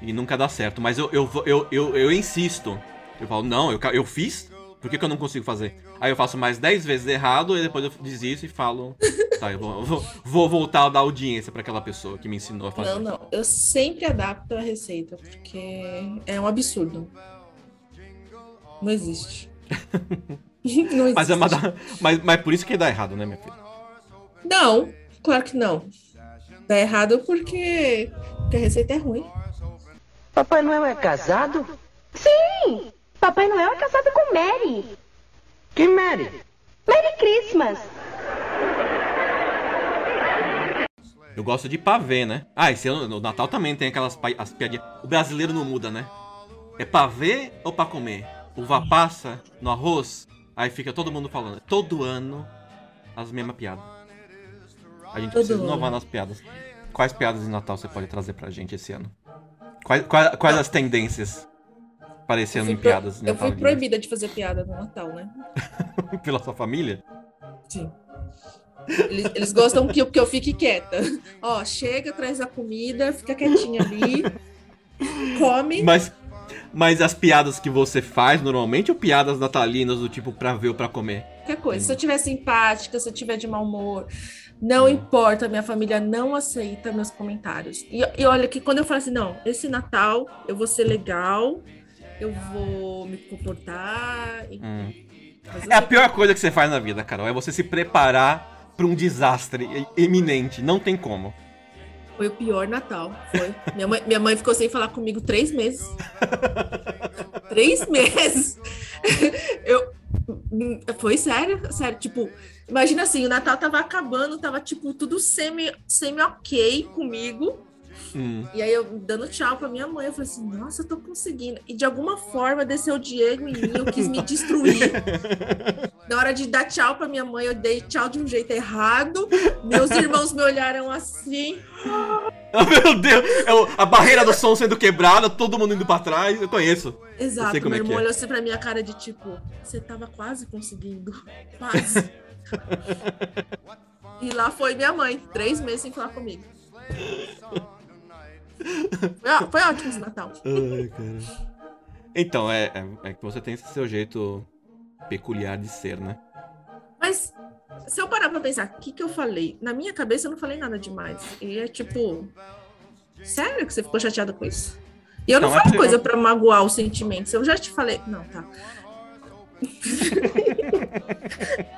E nunca dá certo. Mas eu, eu, eu, eu, eu insisto. Eu falo, não, eu, eu fiz, por que, que eu não consigo fazer? Aí eu faço mais 10 vezes errado, e depois eu desisto e falo. Tá, eu vou, vou, vou voltar a dar audiência pra aquela pessoa que me ensinou a fazer. Não, não. Eu sempre adapto a receita, porque é um absurdo. Não existe. Não existe. Mas, é uma da- mas, mas por isso que dá errado, né, minha filha? Não, claro que não. Dá errado porque, porque a receita é ruim. Papai Noel é casado? Sim! Papai Noel é casado com Mary. Que Mary? Merry Christmas! Eu gosto de pavê, né? Ah, esse ano, no Natal também tem aquelas as piadinhas. O brasileiro não muda, né? É pavê ou pra comer? Uva passa no arroz? Aí fica todo mundo falando. Todo ano, as mesmas piadas. A gente Todo precisa ano. inovar nas piadas. Quais piadas de Natal você pode trazer pra gente esse ano? Quais, quais, quais as tendências ano em fui pro- piadas eu fui proibida de fazer piada no Natal, né? Pela sua família? Sim. Eles, eles gostam que, eu- que eu fique quieta. Ó, chega, traz a comida, fica quietinha ali, come. Mas, mas as piadas que você faz normalmente ou piadas natalinas do tipo pra ver ou pra comer? Qualquer coisa. Se eu tiver simpática, se eu tiver de mau humor, não importa, minha família não aceita meus comentários. E, e olha que quando eu falo assim, não, esse Natal eu vou ser legal, eu vou me comportar. Hum. É a pior coisa que você faz na vida, Carol. É você se preparar pra um desastre iminente. Não tem como. Foi o pior Natal. Foi. Minha mãe, minha mãe ficou sem falar comigo três meses. três meses. Eu. Foi sério, sério. Tipo, imagina assim, o Natal tava acabando, tava tipo tudo semi, semi ok comigo. Hum. E aí eu dando tchau pra minha mãe, eu falei assim, nossa, eu tô conseguindo. E de alguma forma desceu o Diego em mim, eu quis me destruir. Na hora de dar tchau pra minha mãe, eu dei tchau de um jeito errado. Meus irmãos me olharam assim. Ah, Meu Deus! É a barreira do som sendo quebrada, todo mundo indo pra trás. Eu conheço. Exato, sei como meu é irmão é. olhou assim pra minha cara de tipo, você tava quase conseguindo. Quase. e lá foi minha mãe, três meses sem falar comigo. Foi, ó- foi ótimo esse Natal. Ai, cara. Então, é, é, é que você tem esse seu jeito peculiar de ser, né? Mas se eu parar pra pensar, o que, que eu falei? Na minha cabeça eu não falei nada demais. E é tipo. Sério que você ficou chateada com isso? E eu não Não, falo coisa pra magoar os sentimentos. Eu já te falei. Não, tá.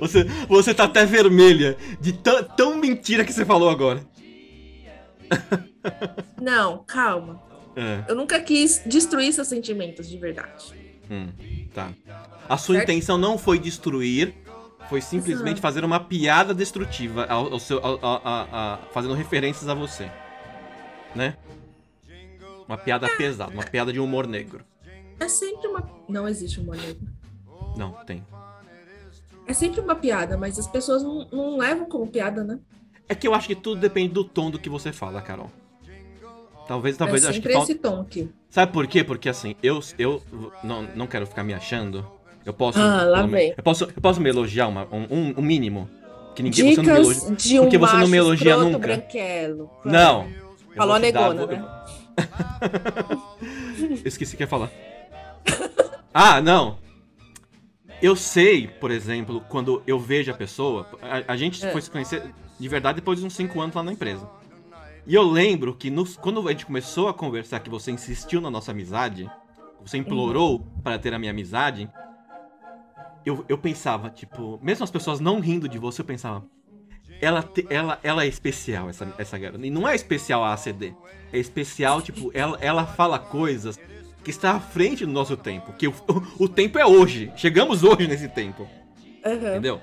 Você, você tá até vermelha de tão mentira que você falou agora. Não, calma. É, Eu nunca quis destruir seus sentimentos de verdade. hum, tá. A sua Certo? intenção não foi destruir, foi simplesmente Exato. fazer uma piada destrutiva, ao, ao seu, ao- a- a- fazendo referências a você. Né? Uma piada pesada, uma piada de humor negro. É sempre uma. Não existe humor negro. Não, tem. É sempre uma piada, mas as pessoas não, não levam como piada, né? É que eu acho que tudo depende do tom do que você fala, Carol. Talvez, talvez, é acho que falta... esse tom aqui. Sabe por quê? Porque assim, eu, eu não, não quero ficar me achando. Eu posso. Ah, lá me- vem. Eu posso, eu posso me elogiar uma, um, um- mínimo. Porque ninguém você não me elogia. Dicas de um porque você não me elogia nunca. branquelo. Não. Eu Falou a dar- negona, vou- né? Esqueci o que ia falar. Ah, não. Eu sei, por exemplo, quando eu vejo a pessoa. A, a gente É. foi se conhecer de verdade depois de uns 5 anos lá na empresa. E eu lembro que nos- quando a gente começou a conversar, que você insistiu na nossa amizade, você implorou para ter a minha amizade, eu, eu pensava, tipo, mesmo as pessoas não rindo de você, eu pensava. Ela, te- ela, ela é especial, essa, essa garota. E não é especial a ACD. É especial, tipo, ela, ela fala coisas que está à frente do nosso tempo. Que o, o tempo é hoje. Chegamos hoje nesse tempo. Aham. Entendeu?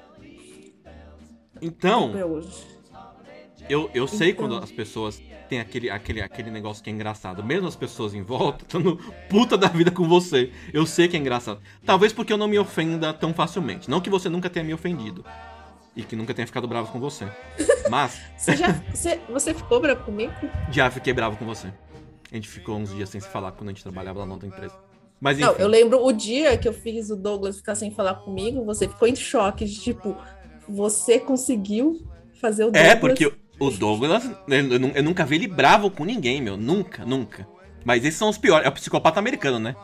Então, eu, eu sei Então. quando as pessoas têm aquele, aquele, aquele negócio que é engraçado. Mesmo as pessoas em volta estando puta da vida com você. Eu sei que é engraçado. Talvez porque eu não me ofenda tão facilmente. Não que você nunca tenha me ofendido. E que nunca tenha ficado bravo com você. Mas Você já. Você, você ficou bravo comigo? já fiquei bravo com você. A gente ficou uns dias sem se falar quando a gente trabalhava lá na outra empresa. Mas enfim. Não, eu lembro o dia que eu fiz o Douglas ficar sem falar comigo, você ficou em choque de tipo, você conseguiu fazer o Douglas. É, porque o Douglas, eu, eu nu- eu nunca vi ele bravo com ninguém, meu. Nunca, nunca. Mas esses são os piores. É o psicopata americano, né?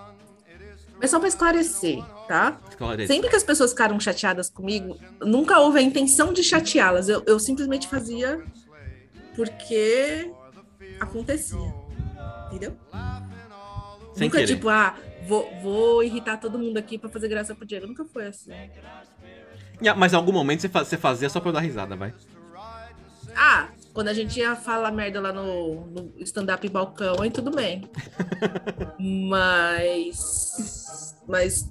Mas só pra esclarecer, tá? Esclarece. Sempre que as pessoas ficaram chateadas comigo, nunca houve a intenção de chateá-las. Eu, eu simplesmente fazia porque acontecia. Entendeu? Sem nunca, querer. tipo, ah, vou, vou irritar todo mundo aqui pra fazer graça pro Diego. Nunca foi assim. Ya, Mas em algum momento você, fa- você fazia só pra eu dar risada, vai. Ah, quando a gente ia falar merda lá no, no stand-up balcão, aí tudo bem. mas. Mas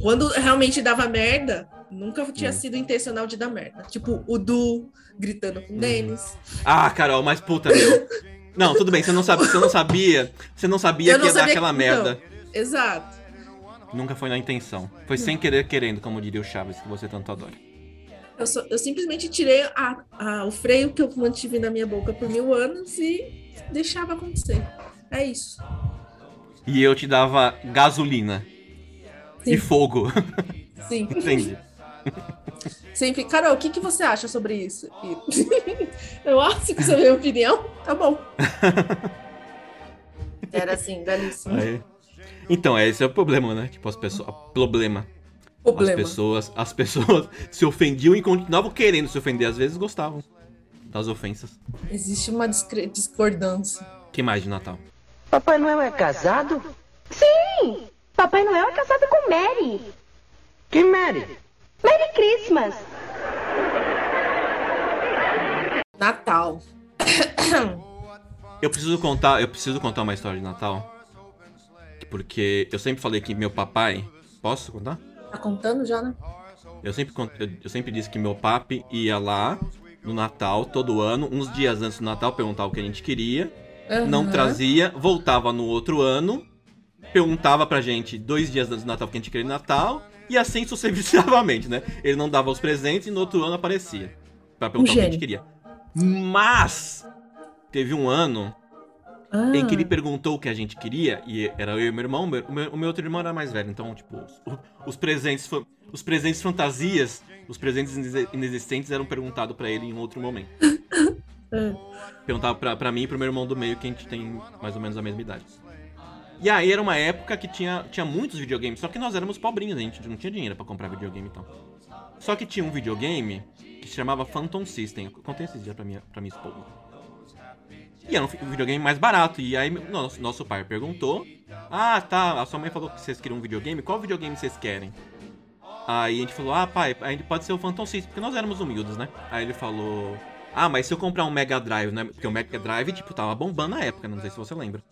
quando realmente dava merda, nunca tinha Hum. sido intencional de dar merda. Tipo, o Du gritando com o Denis. Ah, Carol, mas puta, meu. Não, tudo bem, você não sabia, você não sabia, você não sabia Eu que não ia dar aquela que- merda. Exato. Nunca foi na intenção. Foi sem querer querendo, como diria o Chaves, que você tanto adora. Eu, só- eu simplesmente tirei a- a- o freio que eu mantive na minha boca por mil anos e deixava acontecer. É isso. E eu te dava gasolina Sim. e fogo. Sim. Entendi. Sempre. Carol, o que, que você acha sobre isso? Eu acho que você é minha opinião. Tá bom. Era assim, belíssimo. Aí- Então, esse é o problema, né? Tipo, as pessoas. Problema. Problema. As pessoas, as pessoas se ofendiam e continuavam querendo se ofender. Às vezes gostavam das ofensas. Existe uma discordância. que mais de Natal? Papai Noel é casado? Sim! Papai Noel é casado com Mary. Que Mary? Merry Christmas! Natal. Eu preciso contar, eu preciso contar uma história de Natal. Porque eu sempre falei que meu papai. Posso contar? Tá contando já, né? Eu sempre, eu, sempre disse que meu papi ia lá no Natal, todo ano, uns dias antes do Natal, perguntar o que a gente queria. Não Aham. trazia, voltava no outro ano, perguntava pra gente dois dias antes do Natal o que a gente queria no Natal, e assim sucessivamente, né? Ele não dava os presentes e no outro ano aparecia. Pra perguntar o que a gente queria. Mas teve um ano Ah, em que ele perguntou o que a gente queria, e era eu e meu irmão, meu- o meu, o meu outro irmão era mais velho, então, tipo, os, os presentes os presentes fantasias, os presentes inexi- inexistentes eram perguntados pra ele em um outro momento. ah, Perguntava pra, pra mim e pro meu irmão do meio, que a gente tem mais ou menos a mesma idade. E aí era uma época que tinha, tinha muitos videogames, só que nós éramos pobrinhos, a gente não tinha dinheiro pra comprar videogame e tal. Só que tinha um videogame que se chamava Phantom System. Eu contei esses dias pra minha, pra minha esposa. E era um videogame mais barato. E aí nosso, nosso pai perguntou: Ah, tá, a sua mãe falou que vocês queriam um videogame, qual videogame vocês querem? Aí a gente falou: Ah, pai, a gente pode ser o Phantom System, porque nós éramos humildes, né? Aí ele falou: Ah, mas se eu comprar um Mega Drive, né? Porque o Mega Drive, tipo, tava bombando na época, não sei se você lembra.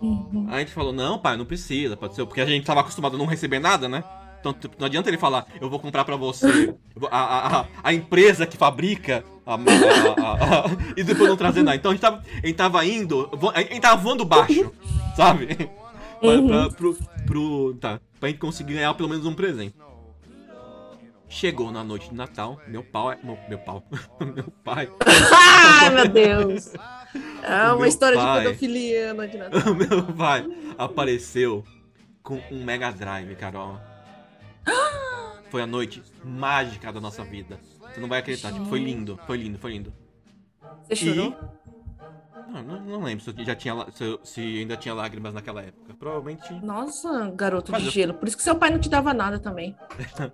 uhum. Aí a gente falou, não, pai, não precisa, pode ser. Porque a gente tava acostumado a não receber nada, né? Então tipo, não adianta ele falar, eu vou comprar pra você. A, a, a, empresa que fabrica. a- a- e depois não trazer nada. Então a gente tava, a gente tava indo. A gente tava voando baixo, sabe? Pra, Uhum. pra, pro, pro, tá, pra gente conseguir ganhar pelo menos um presente. Chegou na noite de Natal, meu pau é. Meu, meu pau. meu pai. Ai, meu Deus. É uma história pai. de pedofilia, é de nada. O meu pai apareceu com um Mega Drive, Carol. Foi a noite mágica da nossa vida. Você não vai acreditar. Tipo, foi lindo, foi lindo, foi lindo. Você chorou? Não, não, não lembro se, eu já tinha, se, eu- se ainda tinha lágrimas naquela época. Provavelmente. Nossa, garoto Mas de eu- gelo. Por isso que seu pai não te dava nada também.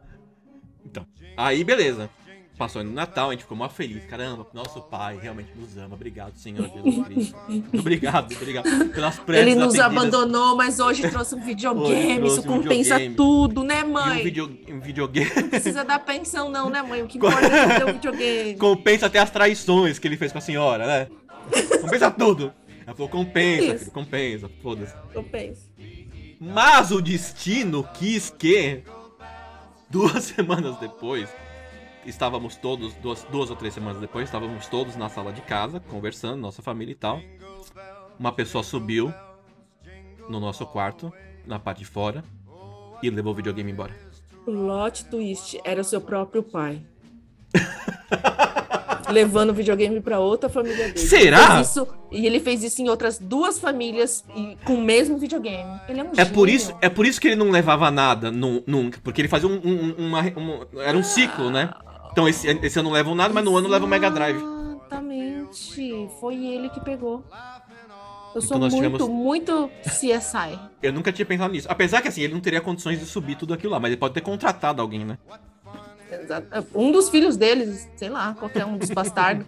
Então. Aí, beleza. Passou no Natal, a gente ficou mó feliz. Caramba, nosso pai realmente nos ama. Obrigado, Senhor Jesus Cristo. obrigado, obrigado pelas preces Ele nos atendidas. abandonou, mas hoje trouxe um videogame. trouxe Isso um compensa videogame. tudo, né, E mãe? um, video, um videogame. Não precisa dar pensão, não, né, mãe? O que importa é ter um videogame. compensa até as traições que ele fez com a senhora, né? Compensa tudo. Ela falou, compensa, filho, compensa, foda-se. Compensa. Mas o destino quis que, duas semanas depois, estávamos todos, duas, duas ou três semanas depois, estávamos todos na sala de casa, conversando, nossa família e tal. Uma pessoa subiu no nosso quarto, na parte de fora, e levou o videogame embora. Plot twist. Era o seu próprio pai. Levando o videogame pra outra família dele. Será? Isso- e ele fez isso em outras duas famílias e com o mesmo videogame. Ele é um É por, gênio. isso, é por isso que ele não levava nada nu- nunca, porque ele fazia um, um- uma, um- Era um ciclo, né? Então esse, esse ano levam nada, mas no ano leva o Mega Drive. Exatamente. Foi ele que pegou. Eu sou Então nós muito, tivemos- muito CSI. Eu nunca tinha pensado nisso. Apesar que assim, ele não teria condições de subir tudo aquilo lá, mas ele pode ter contratado alguém, né? Um dos filhos deles, sei lá, qualquer um dos bastardos.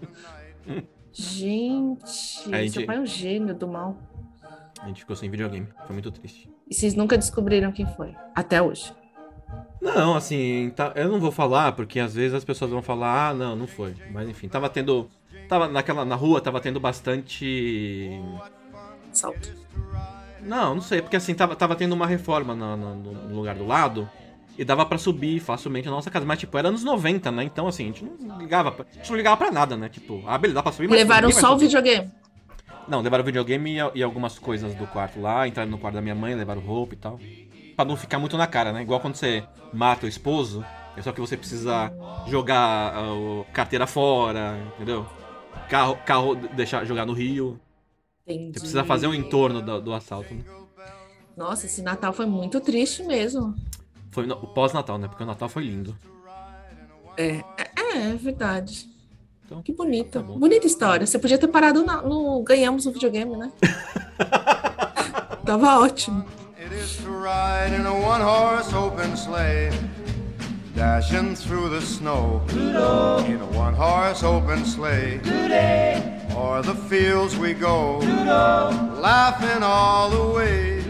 Gente, A gente- seu pai é um gênio do mal. A gente ficou sem videogame. Foi muito triste. E vocês nunca descobriram quem foi. Até hoje. Não, assim, tá- eu não vou falar, porque às vezes as pessoas vão falar, ah, não, não foi. Mas enfim, tava tendo. Tava naquela. Na rua tava tendo bastante. Salto. Não, não sei, porque assim, tava, tava tendo uma reforma na- na- no lugar do lado. E dava pra subir facilmente na nossa casa. Mas, tipo, era anos 90, né? Então, assim, a gente não ligava pra, a gente não ligava pra nada, né? Tipo, ah, beleza, dá pra subir, mas Levaram só o videogame. Não, levaram o videogame e, e algumas coisas do quarto lá, entraram no quarto da minha mãe, levaram roupa e tal. Pra não ficar muito na cara, né? Igual quando você mata o esposo, é só que você precisa jogar ah, o carteira fora, entendeu? Carro, carro deixar jogar no rio. Entendi. Você precisa fazer um entorno do, do assalto, né? Nossa, esse Natal foi muito triste mesmo. Foi no- o pós-Natal, né? Porque o Natal foi lindo. É, é, é verdade. Então, que bonita. tá bonita história. Você podia ter parado na- no. Ganhamos um videogame, né? Tava ótimo. It is to ride in a one horse open sleigh, dashing through the snow. In a one horse open sleigh, Today. o'er the fields we go, laughing all the way.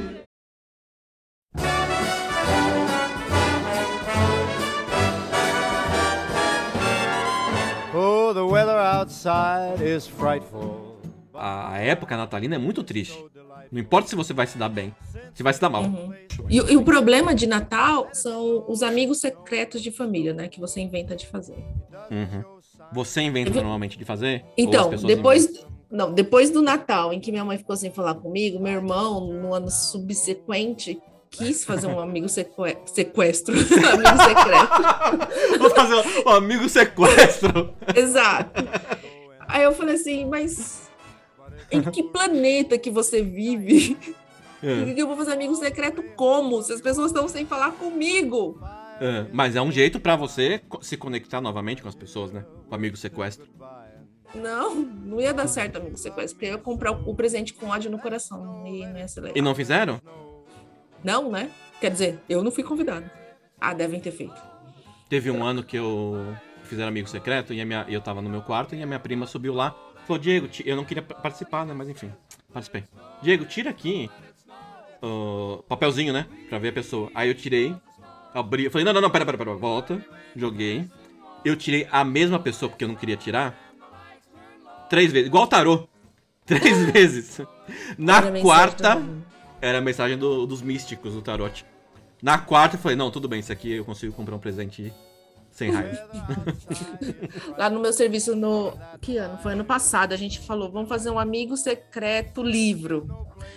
Oh, the weather outside is frightful. A época natalina é muito triste. Não importa se você vai se dar bem, se vai se dar mal. E, e o problema de Natal são os amigos secretos de família, né? Que você inventa de fazer. Uhum. Você inventa normalmente de fazer? Então, depois. Não, depois do Natal, em que minha mãe ficou sem falar comigo, meu irmão, no ano subsequente, quis fazer um amigo seque- sequestro. amigo secreto. Vou fazer um amigo sequestro. Exato. Aí eu falei assim, mas em que planeta que você vive? É, eu vou fazer amigo secreto como? Se as pessoas estão sem falar comigo. é. Mas é um jeito pra você se conectar novamente com as pessoas, né? Com amigo sequestro. Não, não ia dar certo, amigo sequestro, porque eu ia comprar o, presente com ódio no coração e não ia ser legal. E não fizeram? Não, né? Quer dizer, eu não fui convidado. Ah, devem ter feito. Teve um ano que eu fizeram amigo secreto e minha, eu tava no meu quarto e a minha prima subiu lá. Falou, Diego, eu não queria pa- participar, né? Mas enfim, participei. Diego, tira aqui o papelzinho, né? Pra ver a pessoa. Aí eu tirei, abri, eu falei, não, não, não, pera, pera, pera, volta. Joguei. Eu tirei a mesma pessoa porque eu não queria tirar. Três vezes, igual o tarô. Três vezes. Na Era quarta, era a mensagem do- dos místicos do tarot. Na quarta eu falei, não, tudo bem, isso aqui eu consigo comprar um presente sem raiva. Lá no meu serviço no. Que ano? Foi ano passado. A gente falou, vamos fazer um amigo secreto livro.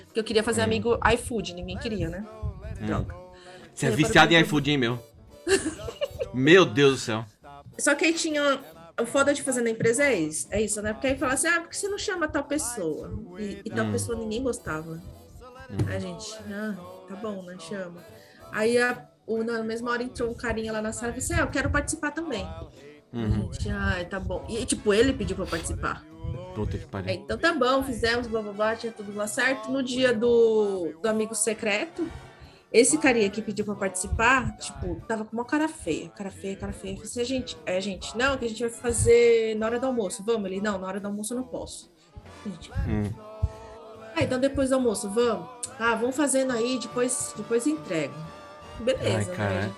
Porque eu queria fazer amigo iFood, ninguém queria, né? Droga. Você é viciado em iFood, hein, meu? Meu Deus do céu. Só que aí tinha. O foda de fazer na empresa é isso, é isso, né? Porque aí fala assim, ah, por que você não chama tal pessoa? E, e tal Hum. pessoa ninguém gostava. Aí a gente, ah, tá bom, né? Chama. Aí a, na mesma hora entrou um carinha lá na sala e falou assim: ah, eu quero participar também. Uhum. Gente, ai, tá bom. E tipo, ele pediu pra participar. Puta que É, pariu. então tá bom, fizemos, blá blá blá, tinha tudo lá certo. No dia do, do amigo secreto, esse carinha que pediu pra participar, tipo, tava com uma cara feia, cara feia, cara feia. Eu falei assim, a gente, é, a gente, não, que a gente vai fazer na hora do almoço, vamos? Ele, não, na hora do almoço eu não posso. Gente, Hum. ah, então depois do almoço, vamos? Ah, vamos fazendo aí, depois, depois entrego. Beleza, Ai, cara. né?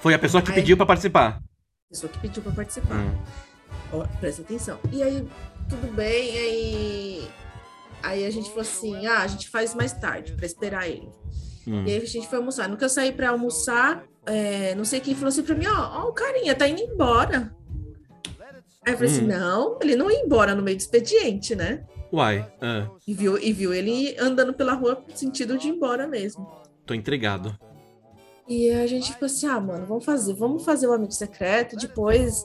Foi a pessoa que Ai. pediu pra participar. Pessoa que pediu pra participar. Hum. Ó, presta atenção. E aí, tudo bem, aí. Aí a gente falou assim: ah, a gente faz mais tarde, pra esperar ele. Hum. E aí a gente foi almoçar. No que eu saí pra almoçar, é, não sei quem falou assim pra mim: ó, ó, o carinha tá indo embora. Aí eu falei assim: Hum. não, ele não ia embora no meio do expediente, né? Uai, ah, E viu, e viu ele andando pela rua no sentido de ir embora mesmo. tô intrigado. E a gente ficou assim, ah, mano, vamos fazer, vamos fazer o amigo secreto. Depois,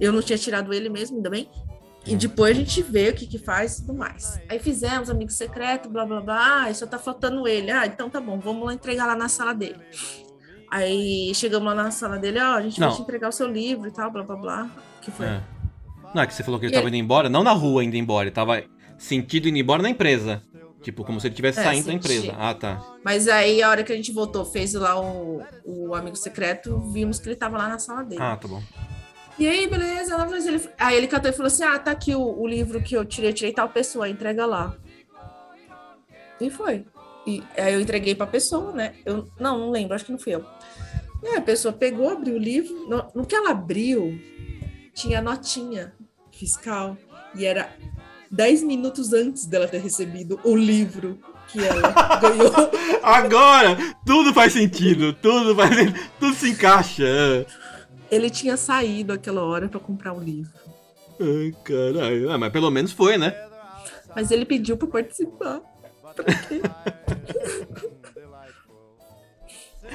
eu não tinha tirado ele mesmo, ainda bem. E depois a gente vê o que que faz e tudo mais. Aí fizemos amigo secreto, blá blá blá. Ah, só tá faltando ele. Ah, então tá bom, vamos lá entregar lá na sala dele. Aí chegamos lá na sala dele, ó, a gente Não. vai te entregar o seu livro e tal, blá blá blá. Que foi? É. Não, é que você falou que ele E tava ele- indo embora, não na rua indo embora, ele tava sentido indo embora na empresa. Tipo, como se ele estivesse É, saindo da senti. empresa. Ah, tá. Mas aí a hora que a gente voltou, fez lá o, o amigo secreto, vimos que ele tava lá na sala dele. Ah, tá bom. E aí, beleza, ela fez, ele, aí ele catou e falou assim: Ah, tá aqui o, o livro que eu tirei, tirei tal pessoa, entrega lá. E foi. E aí eu entreguei pra pessoa, né? Eu, não, não lembro, acho que não fui eu. E aí a pessoa pegou, abriu o livro. No, no que ela abriu, tinha notinha fiscal. E era 10 minutos antes dela ter recebido o livro que ela ganhou. Agora, tudo faz sentido, tudo faz tudo se encaixa. Ele tinha saído aquela hora pra comprar o livro. Ai, caralho. Ah, mas pelo menos foi, né? Mas ele pediu pra participar.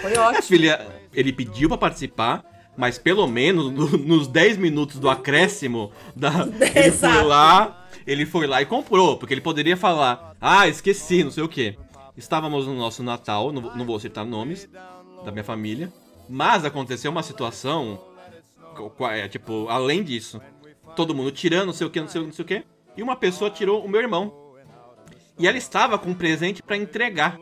Foi É, ótimo. filha, ele pediu pra participar, mas pelo menos no- nos 10 minutos do acréscimo, da, ele foi lá, ele foi lá e comprou, porque ele poderia falar, ah, esqueci, não sei o quê. Estávamos no nosso Natal, não, vou- citar nomes da minha família, mas aconteceu uma situação, é, tipo, além disso, todo mundo tirando, não sei o que, não sei, não sei o que, e uma pessoa tirou o meu irmão. E ela estava com um presente pra entregar.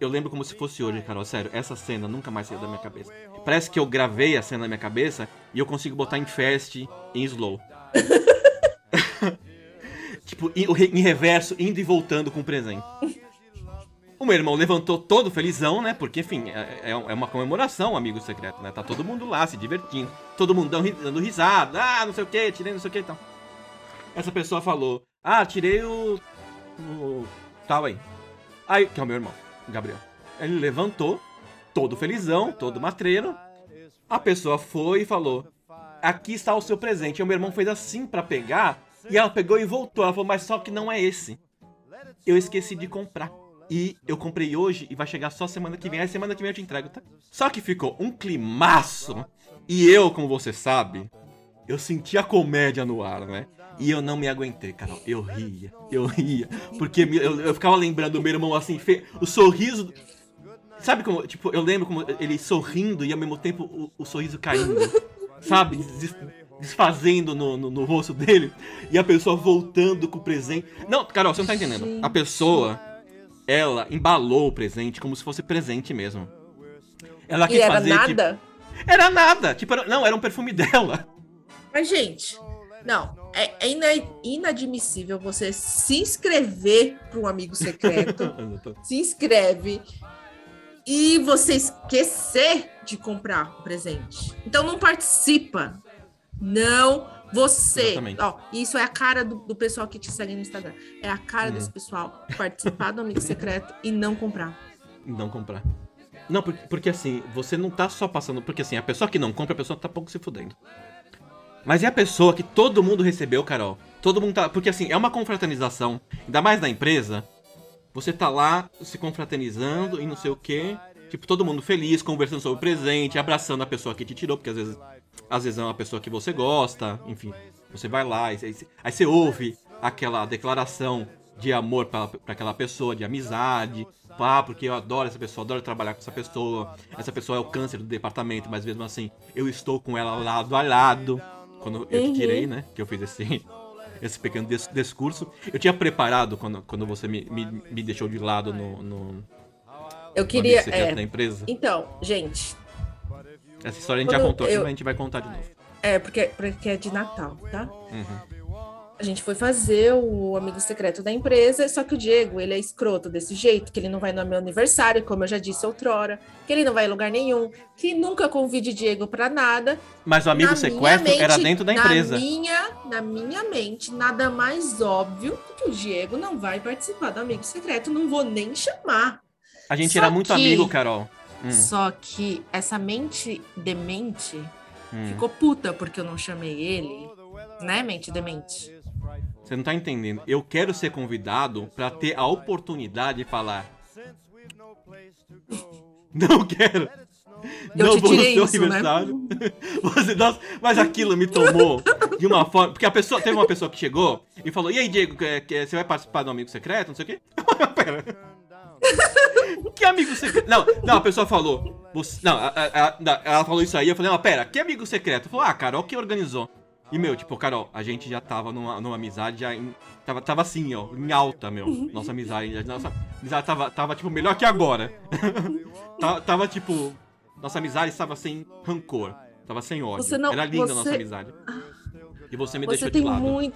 Eu lembro como se fosse hoje, Carol. Sério, essa cena nunca mais saiu da minha cabeça. Parece que eu gravei a cena na minha cabeça e eu consigo botar em fast, em slow. tipo, em, reverso, indo e voltando com o presente. O meu irmão levantou todo felizão, né? Porque, enfim, é, é é uma comemoração, amigo secreto, né? Tá todo mundo lá se divertindo. Todo mundo dando, ri- dando risada. Ah, não sei o que, tirei não sei o que e tal. Essa pessoa falou: Ah, tirei o. o tal aí. Aí, que é o meu irmão, Gabriel. Ele levantou, todo felizão, todo matreiro. A pessoa foi e falou: Aqui está o seu presente. E o meu irmão fez assim pra pegar. E ela pegou e voltou. Ela falou: Mas só que não é esse. Eu esqueci de comprar. E eu comprei hoje e vai chegar só semana que vem. Aí semana que vem eu te entrego, tá? Só que ficou um climaço. E eu, como você sabe, eu senti a comédia no ar, né? E eu não me aguentei, Carol. Eu ria, eu ria. Porque eu, eu ficava lembrando do meu irmão assim, fe- o sorriso. Sabe como, tipo, eu lembro como ele sorrindo e ao mesmo tempo o, o sorriso caindo. Sabe? Desfazendo no, no, no rosto dele. E a pessoa voltando com o presente. Não, Carol, você não tá entendendo. A pessoa, ela embalou o presente como se fosse presente mesmo. Ela E quis era fazer. tipo- nada. era nada. Tipo, era- não, era um perfume dela. Mas, gente, não. É, é ina- inadmissível você se inscrever para um amigo secreto. se inscreve e você esquecer de comprar o presente. Então não participa. Não você. Ó, isso é a cara do, do pessoal que te segue no Instagram. É a cara Hum. desse pessoal participar do amigo secreto e não comprar. não comprar. Não, porque, porque assim, você não tá só passando. Porque assim, a pessoa que não compra, a pessoa tá pouco se fudendo. Mas é a pessoa que todo mundo recebeu, Carol. Todo mundo tá. Porque assim, é uma confraternização. Ainda mais na empresa. Você tá lá se confraternizando e não sei o quê. Tipo, todo mundo feliz, conversando sobre o presente, abraçando a pessoa que te tirou, porque às vezes, às vezes é uma pessoa que você gosta, enfim. Você vai lá, aí, aí, você ouve aquela declaração de amor pra aquela pessoa, de amizade. Pá, porque eu adoro essa pessoa, adoro trabalhar com essa pessoa. Essa pessoa é o câncer do departamento, mas mesmo assim, eu estou com ela lado a lado. quando eu te Uhum. tirei, né? Que eu fiz esse, esse pequeno dis- discurso. Eu tinha preparado quando, quando você me, me, me deixou de lado no, no, Eu queria. É, da empresa. então, gente, Essa história a gente já quando contou aqui, eu- mas a gente vai contar de novo. é porque, porque é de Natal, tá? Uhum. A gente foi fazer o amigo secreto da empresa, só que o Diego, ele é escroto desse jeito, que ele não vai no meu aniversário, como eu já disse outrora, que ele não vai em lugar nenhum, que nunca convide Diego pra nada. Mas o amigo Na sequestro minha era mente- dentro da empresa. Na minha, na minha mente, nada mais óbvio do que o Diego não vai participar do amigo secreto, não vou nem chamar. A gente Só era muito que- amigo, Carol. Hum, Só que essa mente demente hum. ficou puta porque eu não chamei ele, né, mente demente? Você não tá entendendo. Eu quero ser convidado pra ter a oportunidade de falar. Não quero. Eu não te vou no tirei seu isso, né? aniversário. Você, nossa, mas aquilo me tomou de uma forma. Porque a pessoa, teve uma pessoa que chegou e falou: E aí, Diego, que, que- você vai participar do amigo secreto? Não sei o quê. Pera. Que amigo secreto? Não, não, a pessoa falou. você- não, a- a- a- ela falou isso aí. Eu falei: Não, pera, que amigo secreto? Falou: Ah, Carol que organizou. E, meu, tipo, Carol, a gente já tava numa, numa amizade já em, tava, tava assim, ó, em alta, meu. Nossa amizade. Nossa amizade tava, tava tipo, melhor que agora. tava, tava, tipo. Nossa amizade estava sem rancor. Tava sem ódio. Você não- Era linda a você- nossa amizade. E você me Você deixou tem de lado. muito.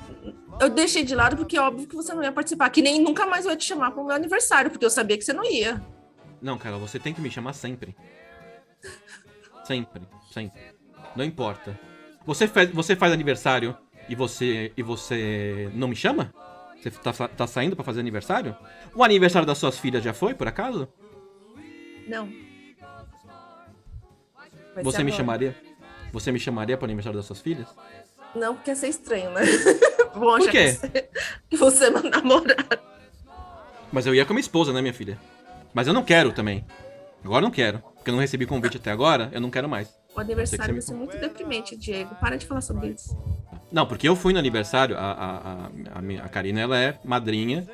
Eu deixei de lado porque é óbvio que você não ia participar, que nem nunca mais eu ia te chamar pro meu aniversário, porque eu sabia que você não ia. Não, Carol, você tem que me chamar sempre. Sempre, sempre. Não importa. Você faz, você faz aniversário e você e você não me chama? Você tá, tá saindo pra fazer aniversário? O aniversário das suas filhas já foi, por acaso? Não. Vai você me agora. chamaria? Você me chamaria pro aniversário das suas filhas? Não, porque ia ser estranho, né? Vão achar Por quê? Que, você, que você é meu namorado. Mas eu ia com a minha esposa, né, minha filha? Mas eu não quero também. Agora eu não quero. Porque eu não recebi convite até agora, eu não quero mais. O aniversário vai ser me- muito deprimente, Diego. Para de falar sobre isso. Não, porque eu fui no aniversário, a, a, a, a, minha- a Karina, ela é madrinha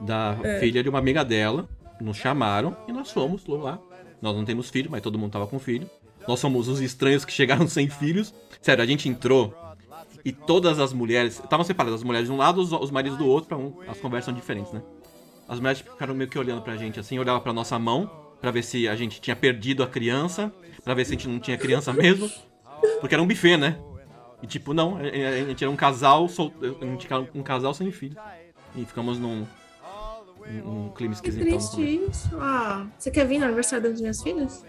da É. filha de uma amiga dela. Nos chamaram e nós fomos lá. Nós não temos filho, mas todo mundo tava com filho. Nós somos os estranhos que chegaram sem filhos. Sério, a gente entrou e todas as mulheres. Estavam separadas, as mulheres de um lado, os, os maridos do outro, pra um, as conversas são diferentes, né? As mulheres ficaram meio que olhando pra gente assim, olhava pra nossa mão, pra ver se a gente tinha perdido a criança, pra ver se a gente não tinha criança mesmo. Porque era um buffet, né? E tipo, não, a gente era um casal, sol... a gente era um casal sem filho. E ficamos num, num, num clima Que esquisitão no triste isso. Ah, você quer vir no aniversário das minhas filhas?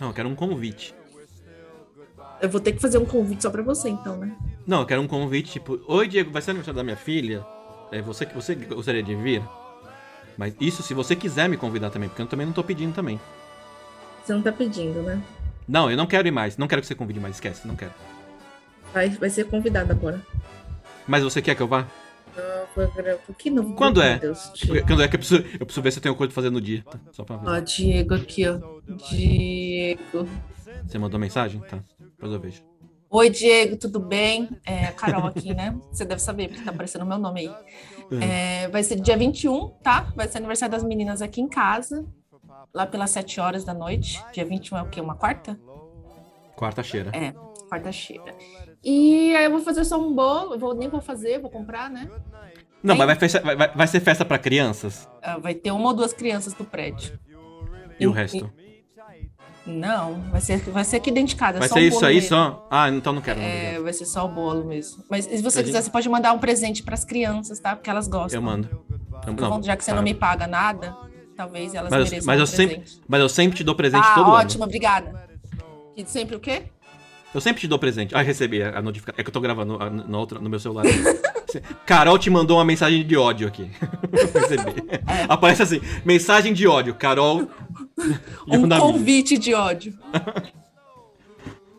Não, eu quero um convite. Eu vou ter que fazer um convite só pra você, então, né? Não, eu quero um convite, tipo, oi Diego, vai ser aniversário da minha filha? É você que você gostaria de vir? Mas isso se você quiser me convidar também, porque eu também não tô pedindo também. Você não tá pedindo, né? Não, eu não quero ir mais. Não quero que você convide mais, esquece, não quero. Vai, vai ser convidado agora. Mas você quer que eu vá? Ah, Por que não? Quando é? Deus. Quando é que eu preciso, eu preciso ver se eu tenho coisa pra fazer no dia. Tá? Só pra ver. Ó, Diego aqui, ó. Diego. Você mandou mensagem? Tá. Depois eu vejo. Oi, Diego, tudo bem? É a Carol aqui, né? Você deve saber, porque tá aparecendo o meu nome aí. É, vai ser dia 21, tá? Vai ser aniversário das meninas aqui em casa, lá pelas 7 horas da noite. Dia 21 é o quê? Uma quarta? Quarta-feira. É, quarta-feira. E aí eu vou fazer só um bolo, vou, nem vou fazer, vou comprar, né? Não, mas vai, festa- vai- vai- ser festa pra crianças? Ah, Vai ter uma ou duas crianças do prédio. E o resto? Não, vai ser, vai ser aqui dentro de casa. Vai ser isso aí mesmo. só? Ah, então não quero. não, É, obrigado. vai ser só o bolo mesmo. Mas se você quiser, gente- você pode mandar um presente para as crianças, tá? Porque elas gostam. Eu mando. Eu- Então, não, já que você tá. não me paga nada, talvez elas Mas, mereçam mas um eu sempre, presente. mas eu sempre te dou presente ah, todo ótimo, ano. obrigada. E sempre o quê? Eu sempre te dou presente. Ah, recebi a, notificação. É que eu tô gravando a- na outra, no meu celular. Carol te mandou uma mensagem de ódio aqui. É. Aparece assim: mensagem de ódio. Carol. Um convite de ódio.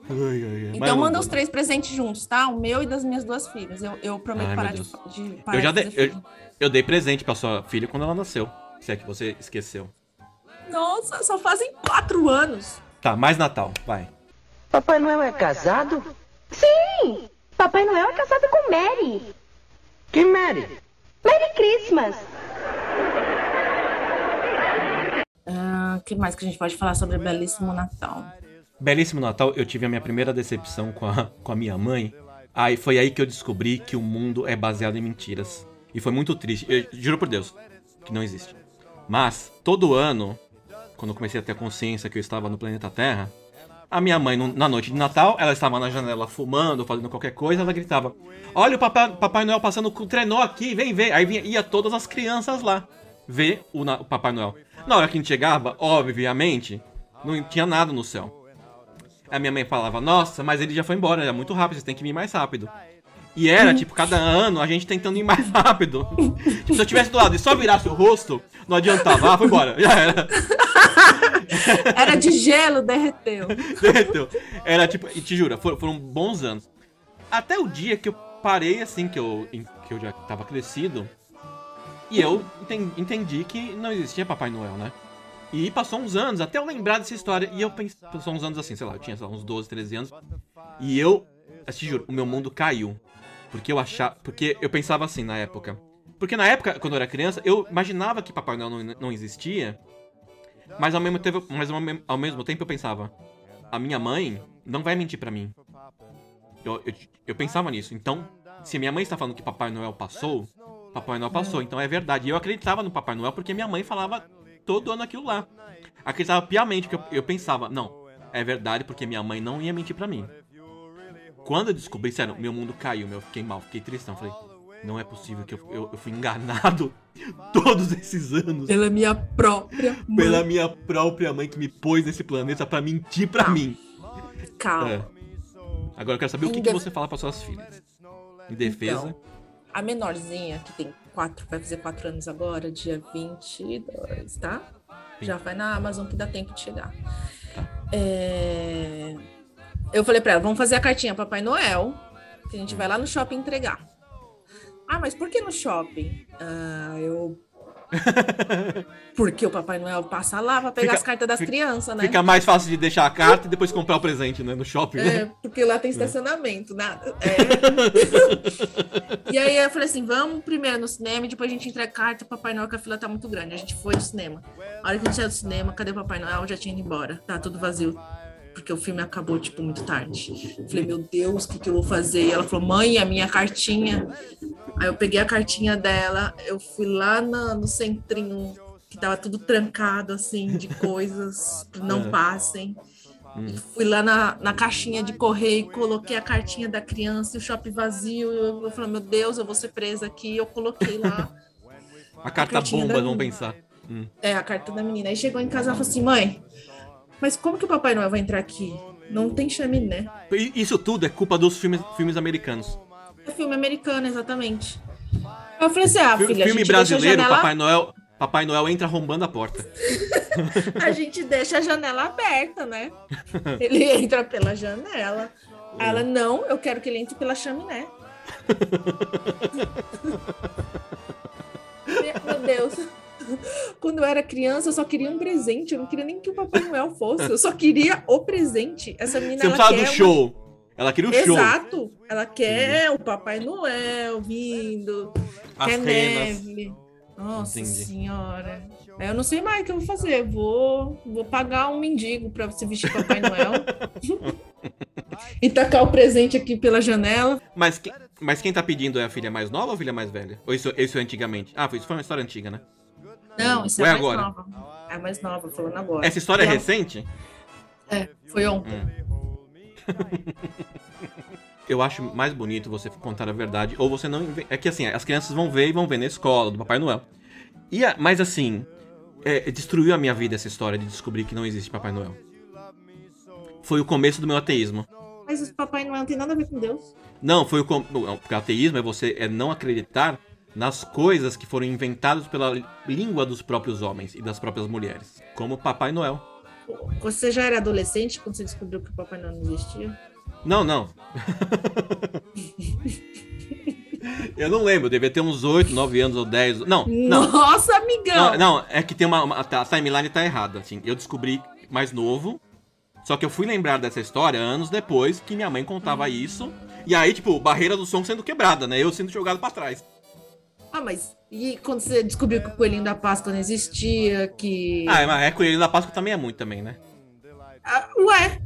Ai, ai, ai. Então manda os três presentes juntos, tá? O meu e das minhas duas filhas. Eu, eu prometo Ai, parar de, de parar Eu já de dei, eu, eu dei presente pra sua filha quando ela nasceu. Se é que você esqueceu. Nossa, só fazem quatro anos. Tá, mais Natal, vai. Papai Noel é casado? Sim! Papai Noel é casado com Mary. Que Mary? Merry Christmas! Ah, O que mais que a gente pode falar sobre belíssimo Natal? belíssimo Natal, eu tive a minha primeira decepção com a, com a minha mãe. Aí foi aí que eu descobri que o mundo é baseado em mentiras. E foi muito triste. Eu juro por Deus que não existe. Mas, todo ano, quando eu comecei a ter consciência que eu estava no planeta Terra, a minha mãe, na noite de Natal, ela estava na janela fumando, fazendo qualquer coisa, ela gritava: Olha o Papai, Papai Noel passando com o trenó aqui, vem ver. Aí vinha, ia todas as crianças lá ver o, o Papai Noel. Na hora que a gente chegava, obviamente, não tinha nada no céu. A minha mãe falava: Nossa, mas ele já foi embora, é muito rápido, você tem que ir mais rápido. E era, tipo, cada ano a gente tentando ir mais rápido. tipo, se eu tivesse do lado e só virasse o rosto, não adiantava. Ah, foi embora. Já era. Era de gelo, derreteu. derreteu. Era tipo, e te juro, foram, bons anos. Até o dia que eu parei, assim, que eu, que eu já tava crescido. E eu entendi que não existia Papai Noel, né? E passou uns anos, até eu lembrar dessa história. E eu pensei, passou uns anos assim, sei lá, eu tinha lá, uns 12, 13 anos. E eu, te juro, o meu mundo caiu. Porque eu achava. Porque eu pensava assim na época. Porque na época, quando eu era criança, eu imaginava que Papai Noel não, não existia. Mas ao mesmo, tempo, mas ao mesmo tempo eu pensava: a minha mãe não vai mentir para mim. Eu, eu, eu, pensava nisso. Então, se minha mãe está falando que Papai Noel passou, Papai Noel passou. Então é verdade. E eu acreditava no Papai Noel porque minha mãe falava todo ano aquilo lá. Acreditava piamente, que eu, eu pensava: não, é verdade porque minha mãe não ia mentir para mim. Quando eu descobri, sério, meu mundo caiu, meu, eu fiquei mal, fiquei tristão. Falei, não é possível que eu, eu, eu, fui enganado todos esses anos. Pela minha própria mãe. Pela minha própria mãe que me pôs nesse planeta para mentir para mim. Calma. É. Agora eu quero saber o que, que você fala para suas filhas. Em defesa. Então, a menorzinha, que tem quatro, vai fazer quatro anos agora, dia 22, tá? Sim. Já vai na Amazon que dá tempo de chegar. Tá. É eu falei para ela, vamos fazer a cartinha Papai Noel, que a gente vai lá no shopping entregar. Ah, mas por que no shopping? Ah, eu Porque o Papai Noel passa lá pra pegar fica, as cartas das fica, crianças, né? Fica mais fácil de deixar a carta e depois comprar o presente, né? No shopping. É, né? porque lá tem estacionamento. Né? É. e aí eu falei assim: vamos primeiro no cinema e depois a gente entrega a carta. Papai Noel, que a fila tá muito grande. A gente foi no cinema. A hora que a gente saiu do cinema, cadê o Papai Noel? Já tinha ido embora. Tá tudo vazio porque o filme acabou, tipo, muito tarde. Eu falei, meu Deus, o que, que eu vou fazer? E ela falou, mãe, a minha cartinha. Aí eu peguei a cartinha dela, eu fui lá na, no centrinho, que tava tudo trancado, assim, de coisas que não é. passem. Hum. Fui lá na, na caixinha de correio, coloquei a cartinha da criança, o shopping vazio. Eu, eu falei, meu Deus, eu vou ser presa aqui. Eu coloquei lá. a carta a bomba, vamos pensar. Hum. É, a carta da menina. Aí chegou em casa e falou assim: mãe, mas como que o Papai Noel vai entrar aqui? Não tem chaminé. Isso tudo é culpa dos filmes, filmes americanos. É filme americano, exatamente. Eu falei assim, ah, filha, Filme brasileiro, janela... Papai Noel, Papai Noel entra arrombando a porta. a gente deixa a janela aberta, né? Ele entra pela janela. Ela, não, eu quero que ele entre pela chaminé. Meu Deus. Quando eu era criança, eu só queria um presente. Eu não queria nem que o Papai Noel fosse. Eu só queria o presente. Essa menina. Você não precisava do show. Uma... Ela queria o Exato. show. Exato. Ela quer Entendi. o Papai Noel vindo. As quer renas. neve. Nossa Entendi. senhora. Eu não sei mais o que eu vou fazer. Vou, vou pagar um mendigo para se vestir Papai Noel. e tacar o presente aqui pela janela. Mas, que, mas quem tá pedindo é a filha mais nova ou a filha mais velha? Ou isso, isso é antigamente? Ah, isso foi uma história antiga, né? Não, isso é, é mais agora? nova. É mais nova, falando agora. Essa história é recente? É, foi ontem. Hum. Eu acho mais bonito você contar a verdade, ou você não. É que assim, as crianças vão ver e vão ver na escola do Papai Noel. E a... Mas assim, é, destruiu a minha vida essa história de descobrir que não existe Papai Noel. Foi o começo do meu ateísmo. Mas o Papai Noel não tem nada a ver com Deus. Não, foi o. Com... Porque ateísmo é você é não acreditar nas coisas que foram inventadas pela língua dos próprios homens e das próprias mulheres, como Papai Noel. Você já era adolescente quando você descobriu que o Papai Noel não existia? Não, não. eu não lembro, eu devia ter uns 8, 9 anos ou 10. Não, não. Nossa, amigão! Não, não é que tem uma. uma a timeline tá errada. Assim, eu descobri mais novo. Só que eu fui lembrar dessa história anos depois que minha mãe contava isso. E aí, tipo, barreira do som sendo quebrada, né? Eu sendo jogado para trás. Ah, mas e quando você descobriu que o coelhinho da Páscoa não existia, que. Ah, mas é coelhinho da Páscoa também é muito também, né? Ah, ué.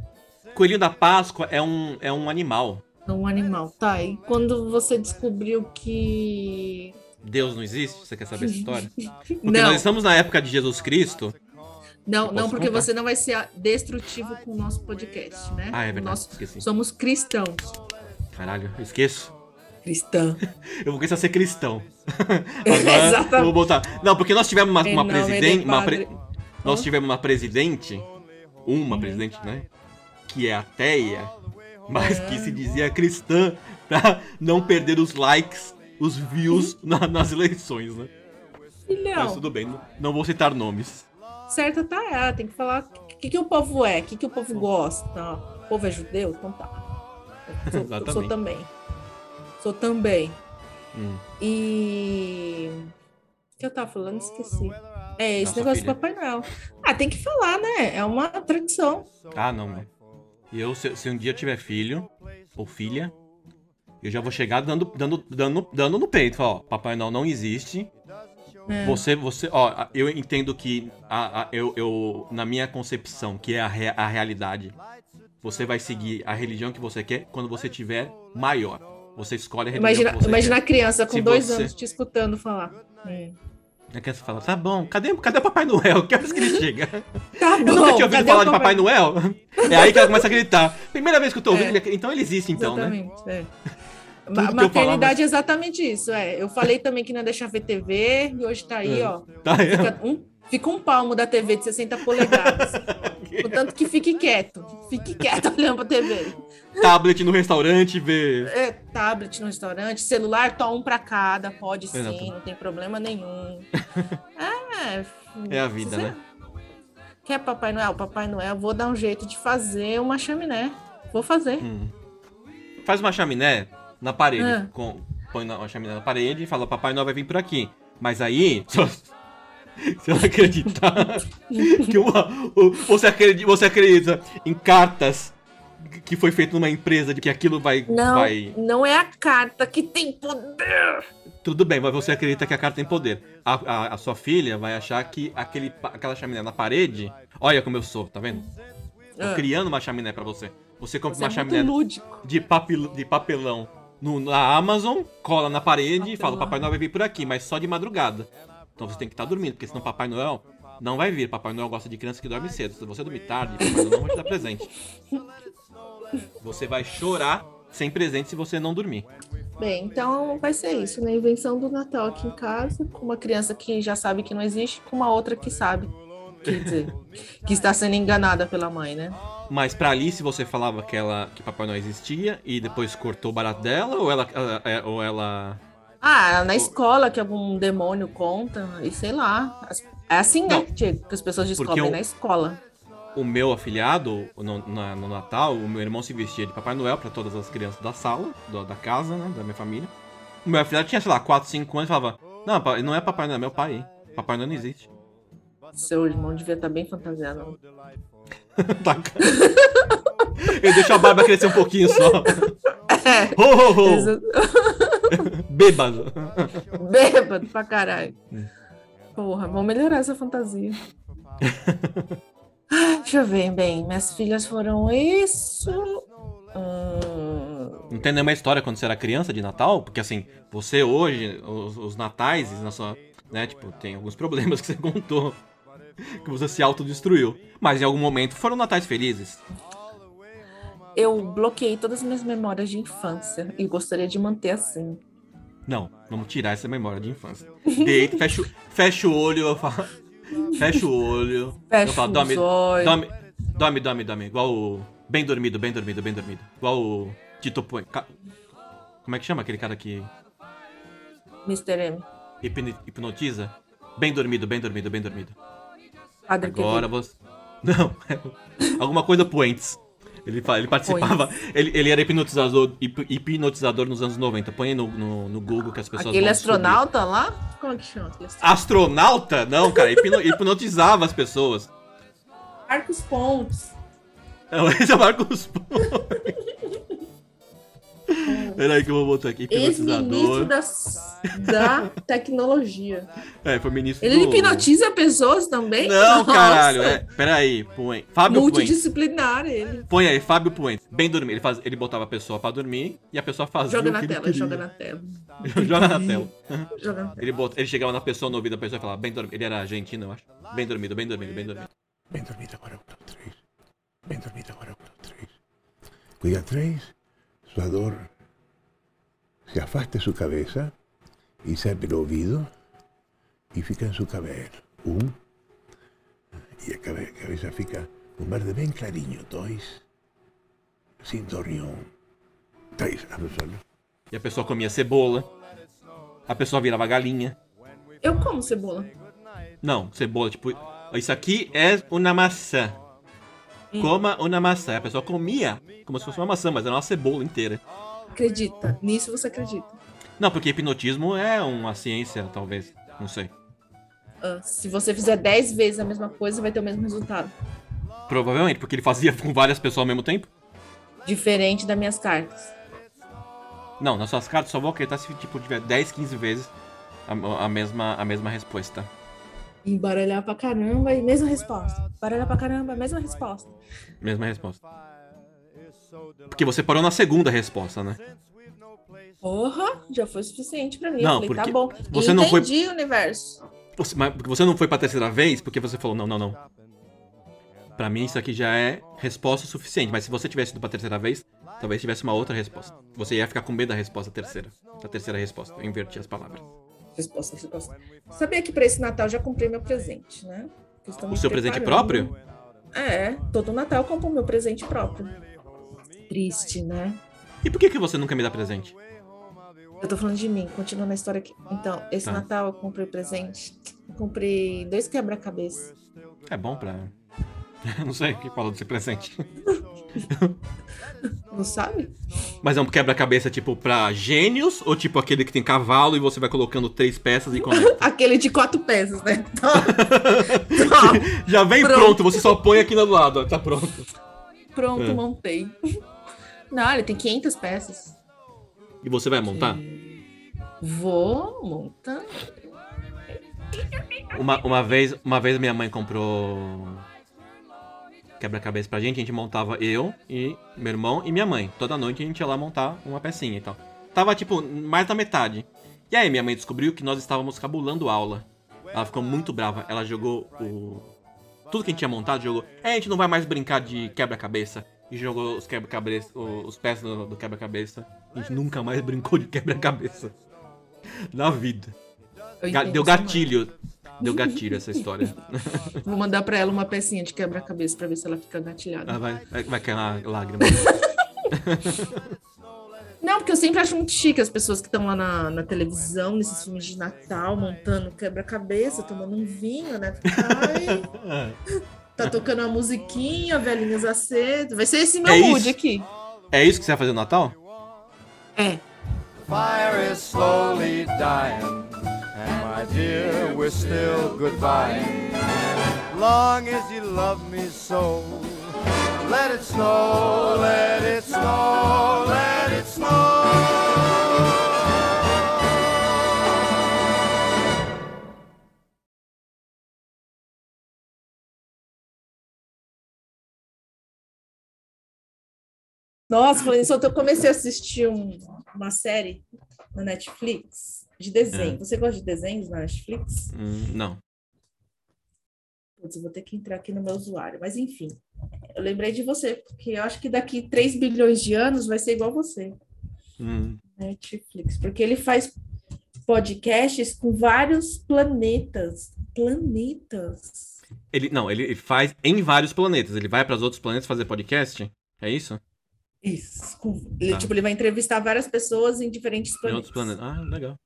Coelhinho da Páscoa é um, é um animal. É um animal, tá. E quando você descobriu que. Deus não existe? Você quer saber essa história? Porque Não. nós estamos na época de Jesus Cristo. Não, não, porque contar. você não vai ser destrutivo com o nosso podcast, né? Ah, é verdade, nosso- esqueci. Somos cristãos. Caralho, eu esqueço. Cristão. Eu vou começar a ser cristão. Vou botar. Não, porque nós tivemos uma, uma presidente. de Uma pre- Nós tivemos uma presidente. Uma presidente, né? Que é ateia, mas que se dizia cristã pra não perder os likes, os views na- nas eleições, né? Mas Filhão, tudo bem, não, vou citar nomes. certa tá ela, tem que falar o que, que o povo é, o que, que o povo gosta. O povo é judeu? Então tá. Eu sou, eu sou também. Também. Hum. E. O que eu tava falando? Esqueci. É, esse Nossa, negócio filha. do Papai Noel. Ah, tem que falar, né? É uma tradição. Ah, não, mano. E eu, se, se um dia tiver filho ou filha, eu já vou chegar dando, dando, dando, dando no peito. Falar, ó, Papai Noel não existe. É. Você, você, ó, eu entendo que a, a- eu, eu, na minha concepção, que é a, a realidade, você vai seguir a religião que você quer quando você tiver maior. Você escolhe a religião Imagina, que imagina a criança com Se dois você- anos te escutando falar. Aí que você fala, tá bom, cadê, cadê o Papai Noel? Que horas que ele chega? Tá Eu nunca bom, tinha ouvido falar de Papai Noel. É aí que ela começa a gritar. Primeira vez que eu tô ouvindo, É. ele- então ele existe então, né? Exatamente, é. eu falava- Maternidade é exatamente isso, é. Eu falei também que não ia deixar ver TV, e hoje tá aí, É. ó. Tá aí. Fica um, fica um palmo da TV de 60 polegadas. Portanto que fique quieto. Fique quieto olhando pra TV. Tablet no restaurante, ver. É, tablet no restaurante, celular, tó um pra cada, pode sim, Exato. não tem problema nenhum. É, É a vida, você- né? Quer Papai Noel? Papai Noel, vou dar um jeito de fazer uma chaminé. Vou fazer. Hum. Faz uma chaminé na parede. Ah. Com, põe uma chaminé na parede e fala, Papai Noel vai vir por aqui. Mas aí. Se ela acreditar que uma, você, acredita, você acredita em cartas que foi feito numa empresa de que aquilo vai, Não, vai. não é a carta que tem poder. Tudo bem, mas você acredita que a carta tem poder. A, a- a sua filha vai achar que aquele, aquela chaminé na parede. Olha como eu sou, tá vendo? Tô Ah. criando uma chaminé pra você. Você compra Você é uma muito chaminé de, papel, de papelão no- na Amazon, cola na parede e fala: Papelão. Papai Noel vai vir por aqui, mas só de madrugada. Então você tem que estar dormindo, porque senão Papai Noel não vai vir. Papai Noel gosta de criança que dorme cedo. Se você dormir tarde, Papai Noel não vai te dar presente. Você vai chorar sem presente se você não dormir. Bem, então vai ser isso, né? Invenção do Natal aqui em casa, com uma criança que já sabe que não existe, com uma outra que sabe. Quer dizer, que está sendo enganada pela mãe, né? Mas pra Alice você falava que, ela, que Papai Noel existia e depois cortou o barato dela? Ou ela. ela- é- ou ela. Ah, na escola que algum demônio conta, e sei lá. É assim, né, Não. Diego, que as pessoas descobrem eu- na escola. O meu afilhado, no, na- no Natal, o meu irmão se vestia de Papai Noel pra todas as crianças da sala, do- da casa, né? Da minha família. O meu afilhado tinha, sei lá, 4, 5 anos e falava: Não, não é Papai Noel, é meu pai. Papai Noel não existe. Seu irmão devia estar bem fantasiado. Tá. Ele deixou a barba crescer um pouquinho só. É, Ho, ho, ho! Bêbado. bêbado pra caralho. Hum. Porra, vamos melhorar essa fantasia. Ah, Deixa eu ver, bem, minhas filhas foram isso. Hum, Não tem nenhuma história quando você era criança de Natal? Porque assim, você hoje, os, os natais, na sua. Né, tipo, tem alguns problemas que você contou. Que você se autodestruiu. Mas em algum momento foram natais felizes. Eu bloqueei todas as minhas memórias de infância e gostaria de manter assim. Não, vamos tirar essa memória de infância. Deita, fecha, o- fecha o olho, eu falo. Fecha o olho. Fecha eu falo, os dorme, olhos. dorme, dorme, dorme, dorme. Igual o. Bem dormido, bem dormido, bem dormido. Igual o Tito Põe. Ca- Como é que chama aquele cara que Mr. M. hipnotiza? Bem dormido, bem dormido, bem dormido. Padre Agora você. Não, alguma coisa Puentes. Ele, ele participava. Ele, ele era hipnotizador, hip- hipnotizador nos anos 90. Põe no, no, no Google que as pessoas Aquele descobrir. astronauta lá? Como é que chama? aquele astronauta? Astronauta? Não, cara, hipno- hipnotizava as pessoas. Marcos Pontes. Não, esse é o Marcos. Peraí que eu vou botar aqui. Ex-ministro da, da tecnologia. É, foi ministro Ele do... hipnotiza pessoas também? Não, Nossa. caralho. É, peraí, põe. Fábio Puente. Multidisciplinar ele. Põe aí, Fábio Puente. Bem dormir. Ele, faz, ele botava a pessoa pra dormir e a pessoa fazia Joga o na tela, queria. joga na tela. Joga na tela. Joga na tela. Ele, bota, ele chegava na pessoa, no ouvido da pessoa e falava, bem dormido. Ele era argentino, eu acho. Bem dormido, bem dormido, bem dormido. Bem dormido agora, um, dois, três. Bem dormido agora, um, dois, três. Cuida três, sua dor se afasta su cabeza y sale pelo ouvido y fica en su cabelo. Um, y a cabe- cabeza fica un verde bem clarinho. Dois, sin dor nenhum. Três, abre os olhos. E a pessoa comia cebola. A pessoa virava galinha. Eu como cebola. Não, cebola, tipo, isso aqui é uma maçã. Coma uma maçã. A pessoa comia como se fosse uma maçã, mas era uma cebola inteira. Acredita. Nisso você acredita. Não, porque hipnotismo é uma ciência, talvez. Não sei. Ah, se você fizer 10 vezes a mesma coisa, vai ter o mesmo resultado. Provavelmente, porque ele fazia com várias pessoas ao mesmo tempo. Diferente das minhas cartas. Não, nas suas cartas só vou acreditar se tipo, tiver 10, 15 vezes a, a mesma, a mesma resposta. Embaralhar pra caramba e mesma resposta. Embaralhar pra caramba, mesma resposta. Mesma resposta. Porque você parou na segunda resposta, né? Porra, já foi suficiente pra mim. Não, falei, tá porque bom. você não foi- Entendi, universo. Você, mas você não foi pra terceira vez porque você falou, não, não, não. Pra mim isso aqui já é resposta suficiente. Mas se você tivesse ido pra terceira vez, talvez tivesse uma outra resposta. Você ia ficar com medo da resposta terceira. Da terceira resposta. Eu inverti as palavras. Resposta, resposta. Sabia que pra esse Natal já comprei meu presente, né? O seu presente preparando. próprio? É, todo Natal eu compro meu presente próprio. Triste, né? E por que, que você nunca me dá presente? Eu tô falando de mim, continuando a história aqui. Então, esse Tá. Natal eu comprei presente. Eu comprei dois quebra-cabeça. É bom pra. não sei o que fala desse presente. Não sabe? Mas é um quebra-cabeça tipo pra gênios ou tipo aquele que tem cavalo e você vai colocando três peças e conecta? Aquele de quatro peças, né? Já vem Pronto. pronto, você só põe aqui do lado, ó, tá pronto. Pronto, É. montei. Não, ele tem 500 peças. E você vai montar? Vou montar. Uma, uma, vez, uma vez minha mãe comprou quebra-cabeça pra gente, a gente montava eu e meu irmão e minha mãe. Toda noite a gente ia lá montar uma pecinha e tal. Tava tipo mais da metade. E aí minha mãe descobriu que nós estávamos cabulando aula. Ela ficou muito brava. Ela jogou o. Tudo que a gente tinha montado, jogou. É, a gente não vai mais brincar de quebra-cabeça. E jogou os quebra-cabeça, os pés do, do quebra-cabeça. A gente nunca mais brincou de quebra-cabeça. Na vida. Deu gatilho. Deu gatilho essa história. Vou mandar pra ela uma pecinha de quebra-cabeça pra ver se ela fica gatilhada. Ah, vai, vai, vai cair uma lágrima. Não, porque eu sempre acho muito chique as pessoas que estão lá na, na televisão, nesses filmes de Natal, montando quebra-cabeça, tomando um vinho, né? Ai, tá tocando uma musiquinha, velhinhas aceso. Vai ser esse meu É mood isso? aqui. É isso que você vai fazer no Natal? É. Fire is slowly dying, and my dear, we're still goodbye. Long as you love me so, let it snow, let it snow, let it snow. Nossa, falando isso, eu comecei a assistir um- uma série na Netflix de desenho. É. Você gosta de desenhos na Netflix? Hum, não. Putz, eu vou ter que entrar aqui no meu usuário. Mas enfim, eu lembrei de você, porque eu acho que daqui 3 bilhões de anos vai ser igual você, Hum, Netflix. Porque ele faz podcasts com vários planetas. Planetas. Ele, não, ele ele faz em vários planetas. Ele vai para os outros planetas fazer podcast? É isso? Isso. Ele, Tá. Tipo, ele vai entrevistar várias pessoas em diferentes Em planetas. outros planetas. Ah, legal.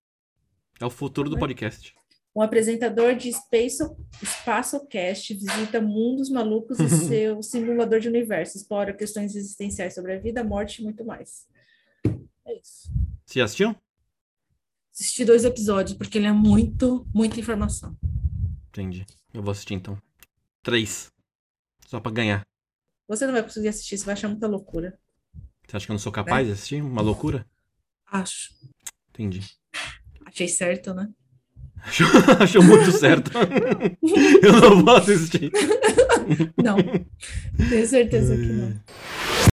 É o futuro do podcast. Um apresentador de Space, SpaçoCast visita mundos malucos e seu simulador de universo, explora questões existenciais sobre a vida, a morte e muito mais. É isso. Você assistiu? Assisti dois episódios, porque ele é muito, muita informação. Entendi. Eu vou assistir então. Três. Só pra ganhar. Você não vai conseguir assistir, você vai achar muita loucura. Você acha que eu não sou capaz de assistir? Uma loucura? Acho. Entendi. Achei certo, né? Achou, achou muito certo. Eu não vou assistir. Não. Tenho certeza que não.